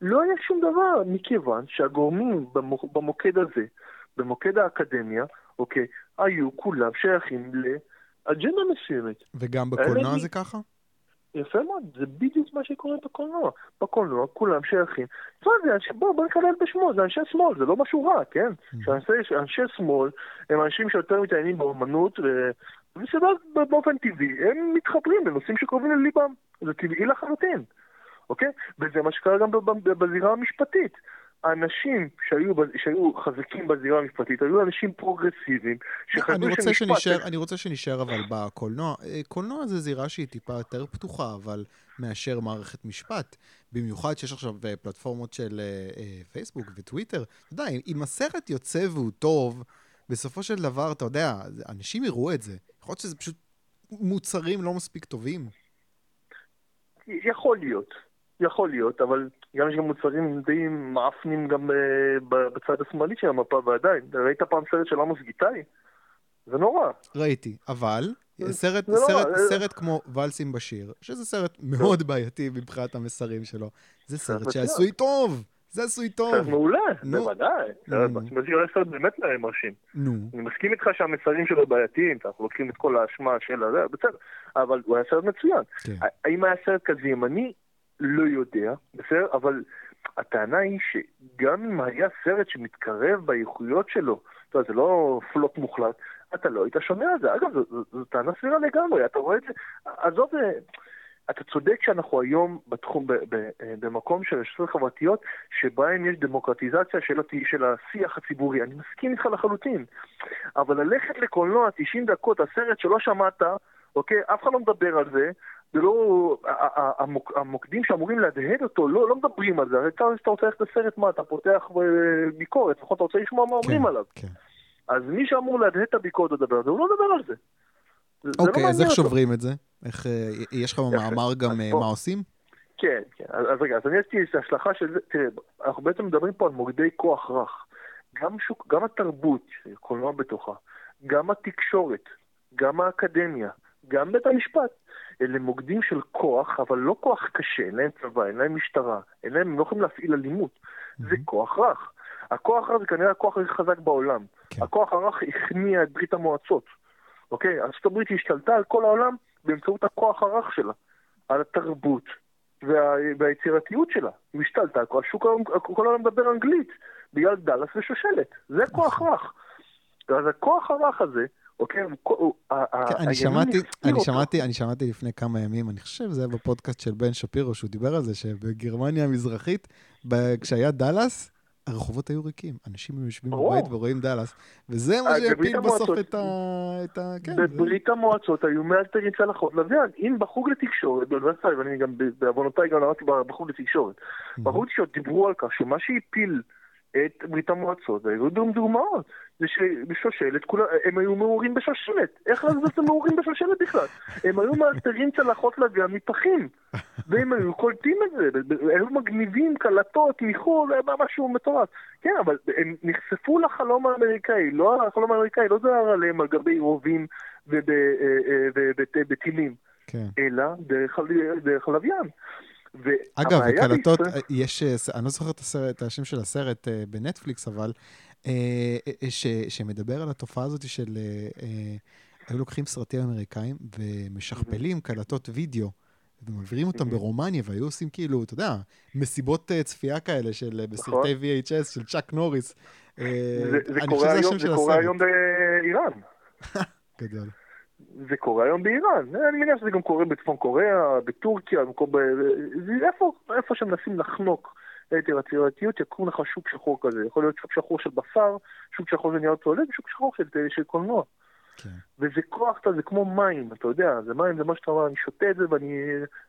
לא היה שום דבר, מכיוון שהגורמים במוקד הזה, במוקד האקדמיה, אוקיי, היו כולם שייכים לאג'נדה מסוימת. וגם בקולנוע זה ככה? יפה מאוד, זה בדיוק מה שקורה בקולנוע. בקולנוע כולם שייכים. תשמע, זה אנשי, בוא, בוא נקלל בשמו, זה אנשי שמאל, זה לא משהו רע, כן? שאנשי, אנשי שמאל הם אנשים שיותר מתעניינים באמנות, ושבא באופן טבעי, הם מתחברים לנושאים שקרובים לליבם. זה טבעי לחלוטין, אוקיי? וזה מה שקרה גם בזירה המשפטית. האנשים שהיו, שהיו חזקים בזירה המשפטית היו אנשים פרוגרסיביים שחשבו שמשפט... שנשאר, אני רוצה שנשאר אבל בקולנוע. אה, קולנוע זה זירה שהיא טיפה יותר פתוחה, אבל מאשר מערכת משפט. במיוחד שיש עכשיו אה, פלטפורמות של אה, פייסבוק וטוויטר. אתה יודע, אם הסרט יוצא והוא טוב, בסופו של דבר, אתה יודע, אנשים יראו את זה. יכול להיות שזה פשוט מוצרים לא מספיק טובים. יכול להיות. יכול להיות, אבל גם יש גם מוצרים די מאפנים גם uh, בצד השמאלי של המפה, ועדיין. ראית פעם סרט של עמוס גיטאי? זה נורא. ראיתי, אבל סרט, זה סרט, לא, סרט כמו ואלסים בשיר, שזה סרט מאוד בעייתי מבחינת המסרים שלו, זה סרט שעשוי טוב. זה עשוי טוב. סרט מעולה, בוודאי. סרט סרט באמת מרשים. נו. אני מסכים איתך שהמסרים שלו בעייתיים, אנחנו לוקחים את כל האשמה של הזה, בסדר, אבל הוא היה סרט מצוין. כן. האם היה סרט כזה ימני? לא יודע, בסדר? אבל הטענה היא שגם אם היה סרט שמתקרב באיכויות שלו, אתה יודע, זה לא פלופ מוחלט, אתה לא היית שומע על זה. אגב, זו, טענה סבירה לגמרי, אתה רואה את זה, עזוב, אה, אתה צודק שאנחנו היום בתחום, ב, ב, אה, במקום של רשתות חברתיות, שבהם יש דמוקרטיזציה של, של השיח הציבורי. אני מסכים איתך לחלוטין. אבל ללכת לקולנוע 90 דקות, הסרט שלא שמעת, אוקיי? אף אחד לא מדבר על זה, זה לא... המוקדים שאמורים להדהד אותו לא, לא מדברים על זה, הרי כמה שאתה רוצה ללכת לסרט, מה, אתה פותח ביקורת, לפחות אתה רוצה לשמוע מה אומרים כן, עליו. כן. אז מי שאמור להדהד את הביקורת לדבר על זה, הוא לא מדבר על זה. לא אוקיי, אז איך שוברים את זה? איך, אה, יש לך במאמר גם אה, מה עושים? כן, כן. אז רגע, אז אני עשיתי את ההשלכה של זה, תראה, אנחנו בעצם מדברים פה על מוקדי כוח רך. גם, שוק, גם התרבות, קולנוע בתוכה, גם התקשורת, גם האקדמיה, גם בית המשפט, אלה מוקדים של כוח, אבל לא כוח קשה, אין להם צבא, אין להם משטרה, אין להם, הם לא יכולים להפעיל אלימות. Mm-hmm. זה כוח רך. הכוח הרך זה כנראה הכוח הכי חזק בעולם. כן. הכוח הרך הכניע את ברית המועצות. אוקיי? ארצות הברית השתלטה על כל העולם באמצעות הכוח הרך שלה. על התרבות וה... והיצירתיות שלה. היא השתלטה, השוק, כל העולם מדבר אנגלית, בגלל דאלאס ושושלת. זה כוח נכון. רך. אז הכוח הרך הזה, אוקיי? כן, אני שמעתי, אני שמעתי, אני שמעתי לפני כמה ימים, אני חושב שזה היה בפודקאסט של בן שפירו, שהוא דיבר על זה, שבגרמניה המזרחית, כשהיה דאלאס, הרחובות היו ריקים, אנשים היו יושבים בבית ורואים דאלאס, וזה מה אה, שיפיל בסוף את ה... כן, בברית המועצות היו מאלתרים צלחות לוויין. אם בחוג לתקשורת, באוניברסיטה, ואני גם בעוונותיי גם למדתי בחוג לתקשורת, בחוג לתקשורת דיברו על כך שמה שהפיל את ברית המועצות, והיו דוגמאות. זה שבשושלת, הם היו מעורים בשושלת. איך לעזאזל הם מעורים בשושלת בכלל? הם היו מאלתרים צלחות לוויה מפחים, והם היו קולטים את זה, היו מגניבים קלטות מחו"ל, היה משהו מטורף. כן, אבל הם נחשפו לחלום האמריקאי, לא החלום האמריקאי, לא זהר עליהם על גבי רובים ובטילים, כן. אלא דרך הלוויין. אגב, קלטות, יש, אני לא זוכר את, הסרט, את השם של הסרט אה, בנטפליקס, אבל, אה, אה, ש, שמדבר על התופעה הזאת של, היו לוקחים סרטים אמריקאים ומשכפלים קלטות וידאו. ומעבירים אותם ברומניה, והיו עושים כאילו, אתה יודע, מסיבות צפייה כאלה של בסרטי נכון. VHS של צ'אק נוריס. זה קורה היום באיראן. גדול. זה קורה היום באיראן, אני מניח שזה גם קורה בצפון קוריאה, בטורקיה, במקום ב... איפה, איפה שמנסים לחנוק את היצירתיות, יקום לך שוק שחור כזה. יכול להיות שוק שחור של בשר, שוק שחור של נייר טואלט, ושוק שחור של, של קולנוע. כן. וזה כוח, זה כמו מים, אתה יודע, זה מים, זה מה שאתה אומר, אני שותה את זה ואני...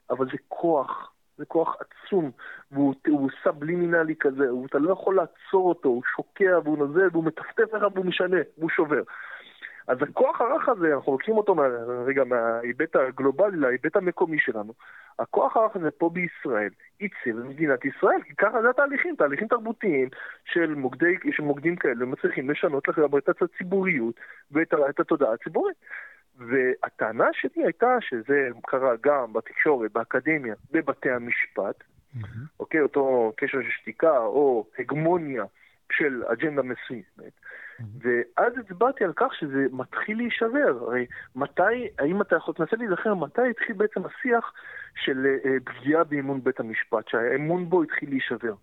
אבל זה כוח, זה כוח עצום, והוא סבלימינלי כזה, ואתה לא יכול לעצור אותו, הוא שוקע והוא נוזל והוא מטפטף לך והוא משנה, והוא שובר. אז הכוח הרך הזה, אנחנו לוקחים אותו מה, רגע מההיבט הגלובלי להיבט המקומי שלנו. הכוח הרך הזה פה בישראל עיצב במדינת ישראל, כי ככה זה התהליכים, תהליכים תרבותיים של, מוקדי, של מוקדים כאלה, מצליחים לשנות לך את הציבוריות ואת את התודעה הציבורית. והטענה שלי הייתה שזה קרה גם בתקשורת, באקדמיה, בבתי המשפט, אוקיי? אותו קשר של שתיקה או הגמוניה של אג'נדה מסוימת. ואז הצבעתי על כך שזה מתחיל להישבר. הרי מתי, האם אתה יכול, תנסה להיזכר, מתי התחיל בעצם השיח של אה, פגיעה באמון בית המשפט, שהאמון בו התחיל להישבר.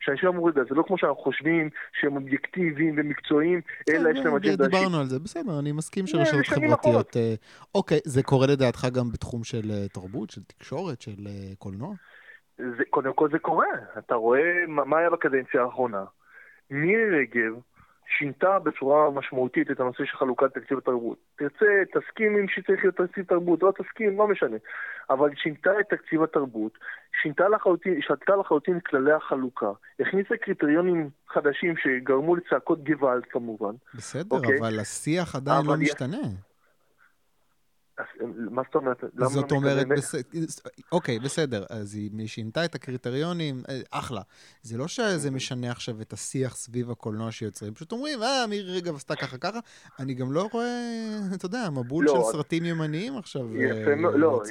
שאנשים אמרו, רגע, זה לא כמו שאנחנו חושבים שהם אובייקטיביים ומקצועיים, אלא יש להם אג'נדה אישית. דיברנו על זה, בסדר, אני מסכים שרשתות חברתיות... אה, אוקיי, זה קורה לדעתך גם בתחום של אה, תרבות, של תקשורת, של קולנוע? קודם כל זה קורה. אתה רואה מה היה בקדנציה האחרונה. מירי רגב, שינתה בצורה משמעותית את הנושא של חלוקת תקציב התרבות. תרצה, תסכים עם שצריך להיות תקציב תרבות, לא תסכים, לא משנה. אבל שינתה את תקציב התרבות, שינתה לחלוטין, שתתה לחלוטין את כללי החלוקה, הכניסה קריטריונים חדשים שגרמו לצעקות גוואלד כמובן. בסדר, okay. אוקיי? אבל השיח עדיין לא משתנה. מה זאת אומרת? זאת אומרת. אוקיי, בסדר, אז היא שינתה את הקריטריונים, אה, אחלה. זה לא שזה משנה עכשיו את השיח סביב הקולנוע שיוצרים, פשוט אומרים, אה, מירי רגב עשתה ככה ככה. אני גם לא רואה, אתה יודע, מבול לא, של סרטים ימניים עכשיו. יפה, אה, לא,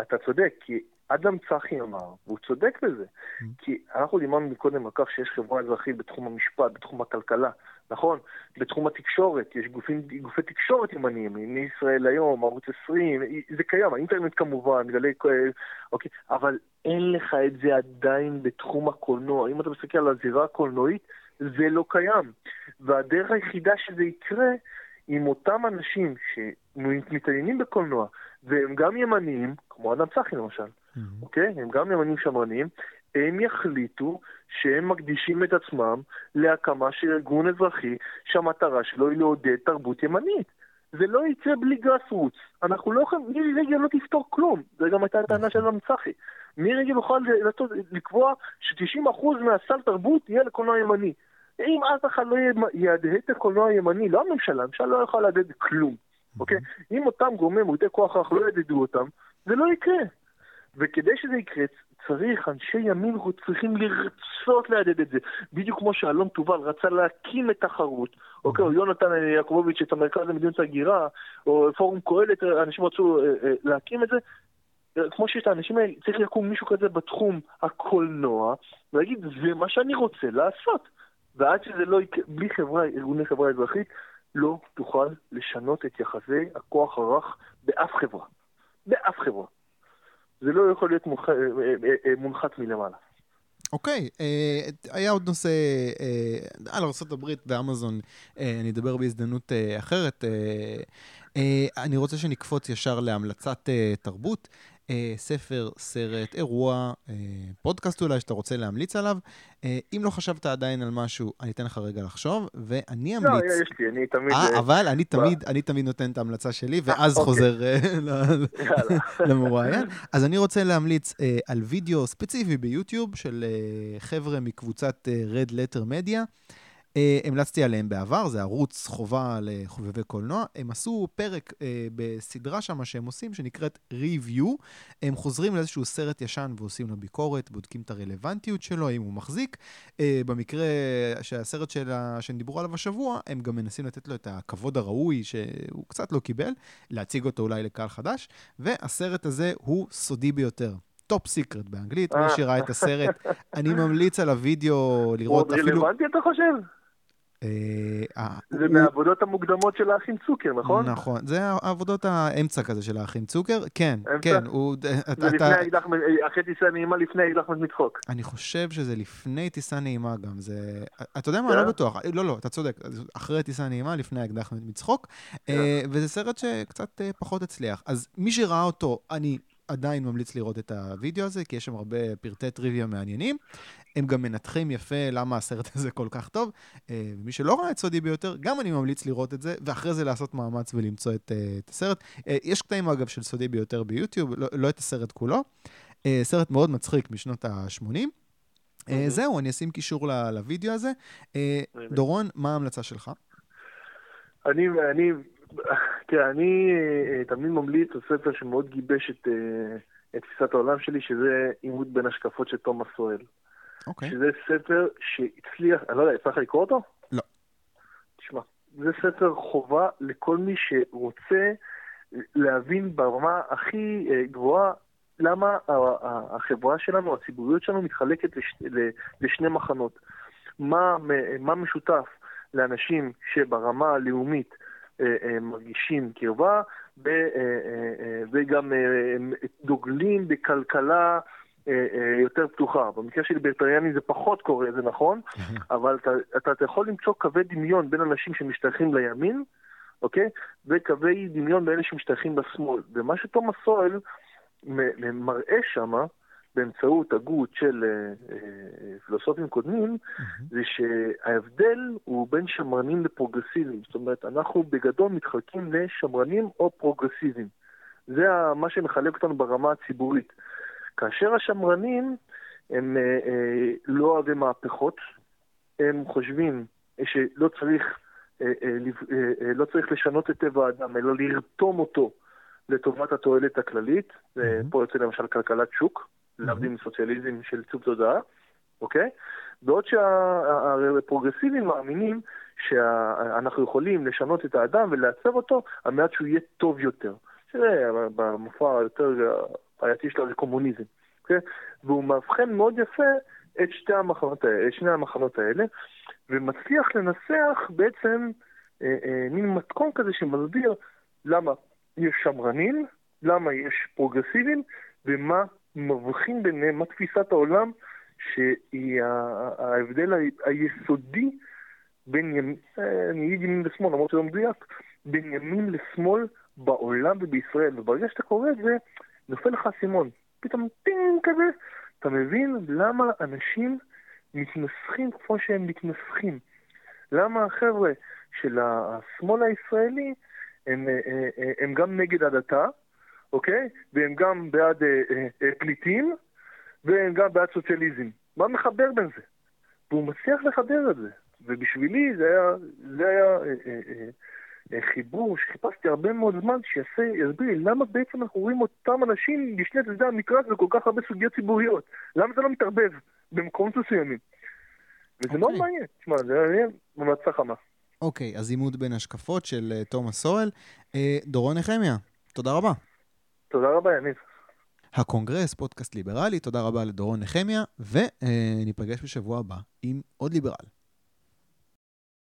אתה צודק, כי אדם צחי אמר, והוא צודק בזה, mm. כי אנחנו דיברנו קודם על כך שיש חברה אזרחית בתחום המשפט, בתחום הכלכלה, נכון? בתחום התקשורת, יש גופים, גופי תקשורת ימניים, מישראל היום, ערוץ 20, זה קיים, האינטרנט כמובן, גלי... אוקיי, אבל אין לך את זה עדיין בתחום הקולנוע. אם אתה מסתכל על הזירה הקולנועית, זה לא קיים. והדרך היחידה שזה יקרה, עם אותם אנשים שמתעניינים בקולנוע, והם גם ימניים, כמו אדם צחי למשל, mm-hmm. אוקיי? הם גם ימנים שמרנים, הם יחליטו שהם מקדישים את עצמם להקמה של ארגון אזרחי שהמטרה שלו היא לעודד תרבות ימנית. זה לא יצא בלי גרס רוץ. אנחנו לא יכולים, מירי רגב לא תפתור כלום. זו גם הייתה הטענה של המצחי. מירי רגב יכול לקבוע ש-90% מהסל תרבות יהיה לקולנוע ימני. אם אף אחד לא יהדהד את הקולנוע הימני, לא הממשלה, הממשלה לא יכולה להדהד כלום, אוקיי? אם אותם גורמי מוטי כוח אך לא יהדהדו אותם, זה לא יקרה. וכדי שזה יקרה, צריך, אנשי ימין צריכים לרצות להדהד את זה. בדיוק כמו שאלון תובל רצה להקים את תחרות, אוקיי, או יונתן יעקובוביץ' את המרכז למדיניות הגירה, או פורום קהלת, אנשים רצו אה, אה, להקים את זה. כמו שיש את האנשים האלה, צריך לקום מישהו כזה בתחום הקולנוע, ולהגיד, זה מה שאני רוצה לעשות. ועד שזה לא יקרה, בלי חברה, ארגוני חברה אזרחית, לא תוכל לשנות את יחסי הכוח הרך באף חברה. באף חברה. זה לא יכול להיות אה, אה, אה, מונחת מלמעלה. אוקיי, okay, uh, היה עוד נושא uh, על ארה"ב ואמזון, uh, אני אדבר בהזדמנות uh, אחרת. Uh, uh, אני רוצה שנקפוץ ישר להמלצת uh, תרבות. אה, ספר, סרט, אירוע, אה, פודקאסט אולי שאתה רוצה להמליץ עליו. אה, אם לא חשבת עדיין על משהו, אני אתן לך רגע לחשוב, ואני לא, אמליץ... לא, יש לי, אני תמיד... אה, אבל אני תמיד, אני תמיד נותן את ההמלצה שלי, ואז אוקיי. חוזר למרואיין. אז אני רוצה להמליץ על וידאו ספציפי ביוטיוב של חבר'ה מקבוצת Red Letter Media. אה, המלצתי עליהם בעבר, זה ערוץ חובה לחובבי קולנוע. הם עשו פרק אה, בסדרה שם שהם עושים, שנקראת Review. הם חוזרים לאיזשהו סרט ישן ועושים לו ביקורת, בודקים את הרלוונטיות שלו, אם הוא מחזיק. אה, במקרה שהסרט שלה, שהם דיברו עליו השבוע, הם גם מנסים לתת לו את הכבוד הראוי שהוא קצת לא קיבל, להציג אותו אולי לקהל חדש, והסרט הזה הוא סודי ביותר. Top Secret באנגלית, מי שראה את הסרט, אני ממליץ על הוידאו לראות אפילו... הוא עוד רלוונטי אתה חושב? אה, אה, זה מהעבודות המוקדמות של האחים צוקר, נכון? נכון, זה העבודות האמצע כזה של האחים צוקר, כן, כן. זה לפני האקדח, אחרי טיסה נעימה לפני האקדח מצחוק. אני חושב שזה לפני טיסה נעימה גם, זה... אתה יודע מה, אני לא? בטוח, לא, לא, אתה צודק, אחרי טיסה נעימה, לפני האקדח מצחוק, כן. אה, וזה סרט שקצת פחות הצליח. אז מי שראה אותו, אני עדיין ממליץ לראות את הוידאו הזה, כי יש שם הרבה פרטי טריוויה מעניינים. הם גם מנתחים יפה למה הסרט הזה כל כך טוב. אה, ומי שלא ראה את סודי ביותר, גם אני ממליץ לראות את זה, ואחרי זה לעשות מאמץ ולמצוא את, אה, את הסרט. אה, יש קטעים, אגב, של סודי ביותר ביוטיוב, לא, לא את הסרט כולו. סרט מאוד מצחיק משנות ה-80. אוקיי. זהו, אני אשים קישור לוידאו הזה. דורון, מה ההמלצה שלך? אני, אני, תראה, אני תמיד ממליץ על ספר שמאוד גיבש את, את תפיסת העולם שלי, שזה עימות בין השקפות של תומאס סואל. אוקיי. שזה ספר שהצליח, אני לא יודע, לך לקרוא אותו? לא. תשמע, זה ספר חובה לכל מי שרוצה להבין ברמה הכי אה, גבוהה למה החברה שלנו, הציבוריות שלנו, מתחלקת לש, לשני מחנות. מה, מה משותף לאנשים שברמה הלאומית אה, אה, מרגישים קרבה וגם דוגלים בכלכלה יותר פתוחה. במקרה של ליברטריאנים זה פחות קורה, זה נכון, אבל אתה, אתה יכול למצוא קווי דמיון בין אנשים שמשתייכים לימין, אוקיי? וקווי דמיון בין אלה שמשתייכים לשמאל. ומה שתומאס סואל מראה שמה, באמצעות הגות של uh, uh, פילוסופים קודמים. זה שההבדל הוא בין שמרנים לפרוגרסיביים. זאת אומרת, אנחנו בגדול מתחלקים לשמרנים או פרוגרסיביים. זה מה שמחלק אותנו ברמה הציבורית. כאשר השמרנים הם uh, uh, לא אוהבי מהפכות, הם חושבים שלא צריך, uh, uh, uh, uh, לא צריך לשנות את טבע האדם, אלא לרתום אותו לטובת התועלת הכללית. Mm-hmm. פה יוצא למשל כלכלת שוק, mm-hmm. להבדיל מסוציאליזם של צוק תודעה, אוקיי? בעוד שהפרוגרסיבים מאמינים שאנחנו יכולים לשנות את האדם ולעצב אותו על מנת שהוא יהיה טוב יותר. שזה במופע היותר בעייתי שלו זה קומוניזם, אוקיי? והוא מאבחן מאוד יפה את שתי המחנות האלה, שני המחנות האלה, ומצליח לנסח בעצם אה, אה, מין מתכון כזה שמסביר למה יש שמרנים, למה יש פרוגרסיבים, ומה מבחין ביניהם, מה תפיסת העולם שהיא ההבדל היסודי בין ימין, אה, אני אגיד ימין ושמאל, למרות שזה לא מדויק, בין ימין לשמאל בעולם ובישראל. וברגע שאתה קורא את זה, נופל לך אסימון. פתאום טינג כזה, אתה מבין למה אנשים מתנסחים כמו שהם מתנסחים. למה החבר'ה של השמאל הישראלי הם, אה, אה, הם גם נגד הדתה, אוקיי? והם גם בעד אה, פליטים, והם גם בעד סוציאליזם. מה מחבר בין זה? והוא מצליח לחבר את זה. ובשבילי זה היה, זה היה חיבור שחיפשתי הרבה מאוד זמן שיסביר לי למה בעצם אנחנו רואים אותם אנשים בשני צדדי המקרא וכל כך הרבה סוגיות ציבוריות. למה זה לא מתערבב במקומות מסוימים? וזה okay. מאוד אוקיי. מעניין. תשמע, זה היה ממלצה חמה. אוקיי, אז עימות בין השקפות של uh, תומאס סואל. Uh, דורון נחמיה, תודה רבה. תודה רבה, יניב. הקונגרס, פודקאסט ליברלי, תודה רבה לדורון נחמיה, וניפגש בשבוע הבא עם עוד ליברל.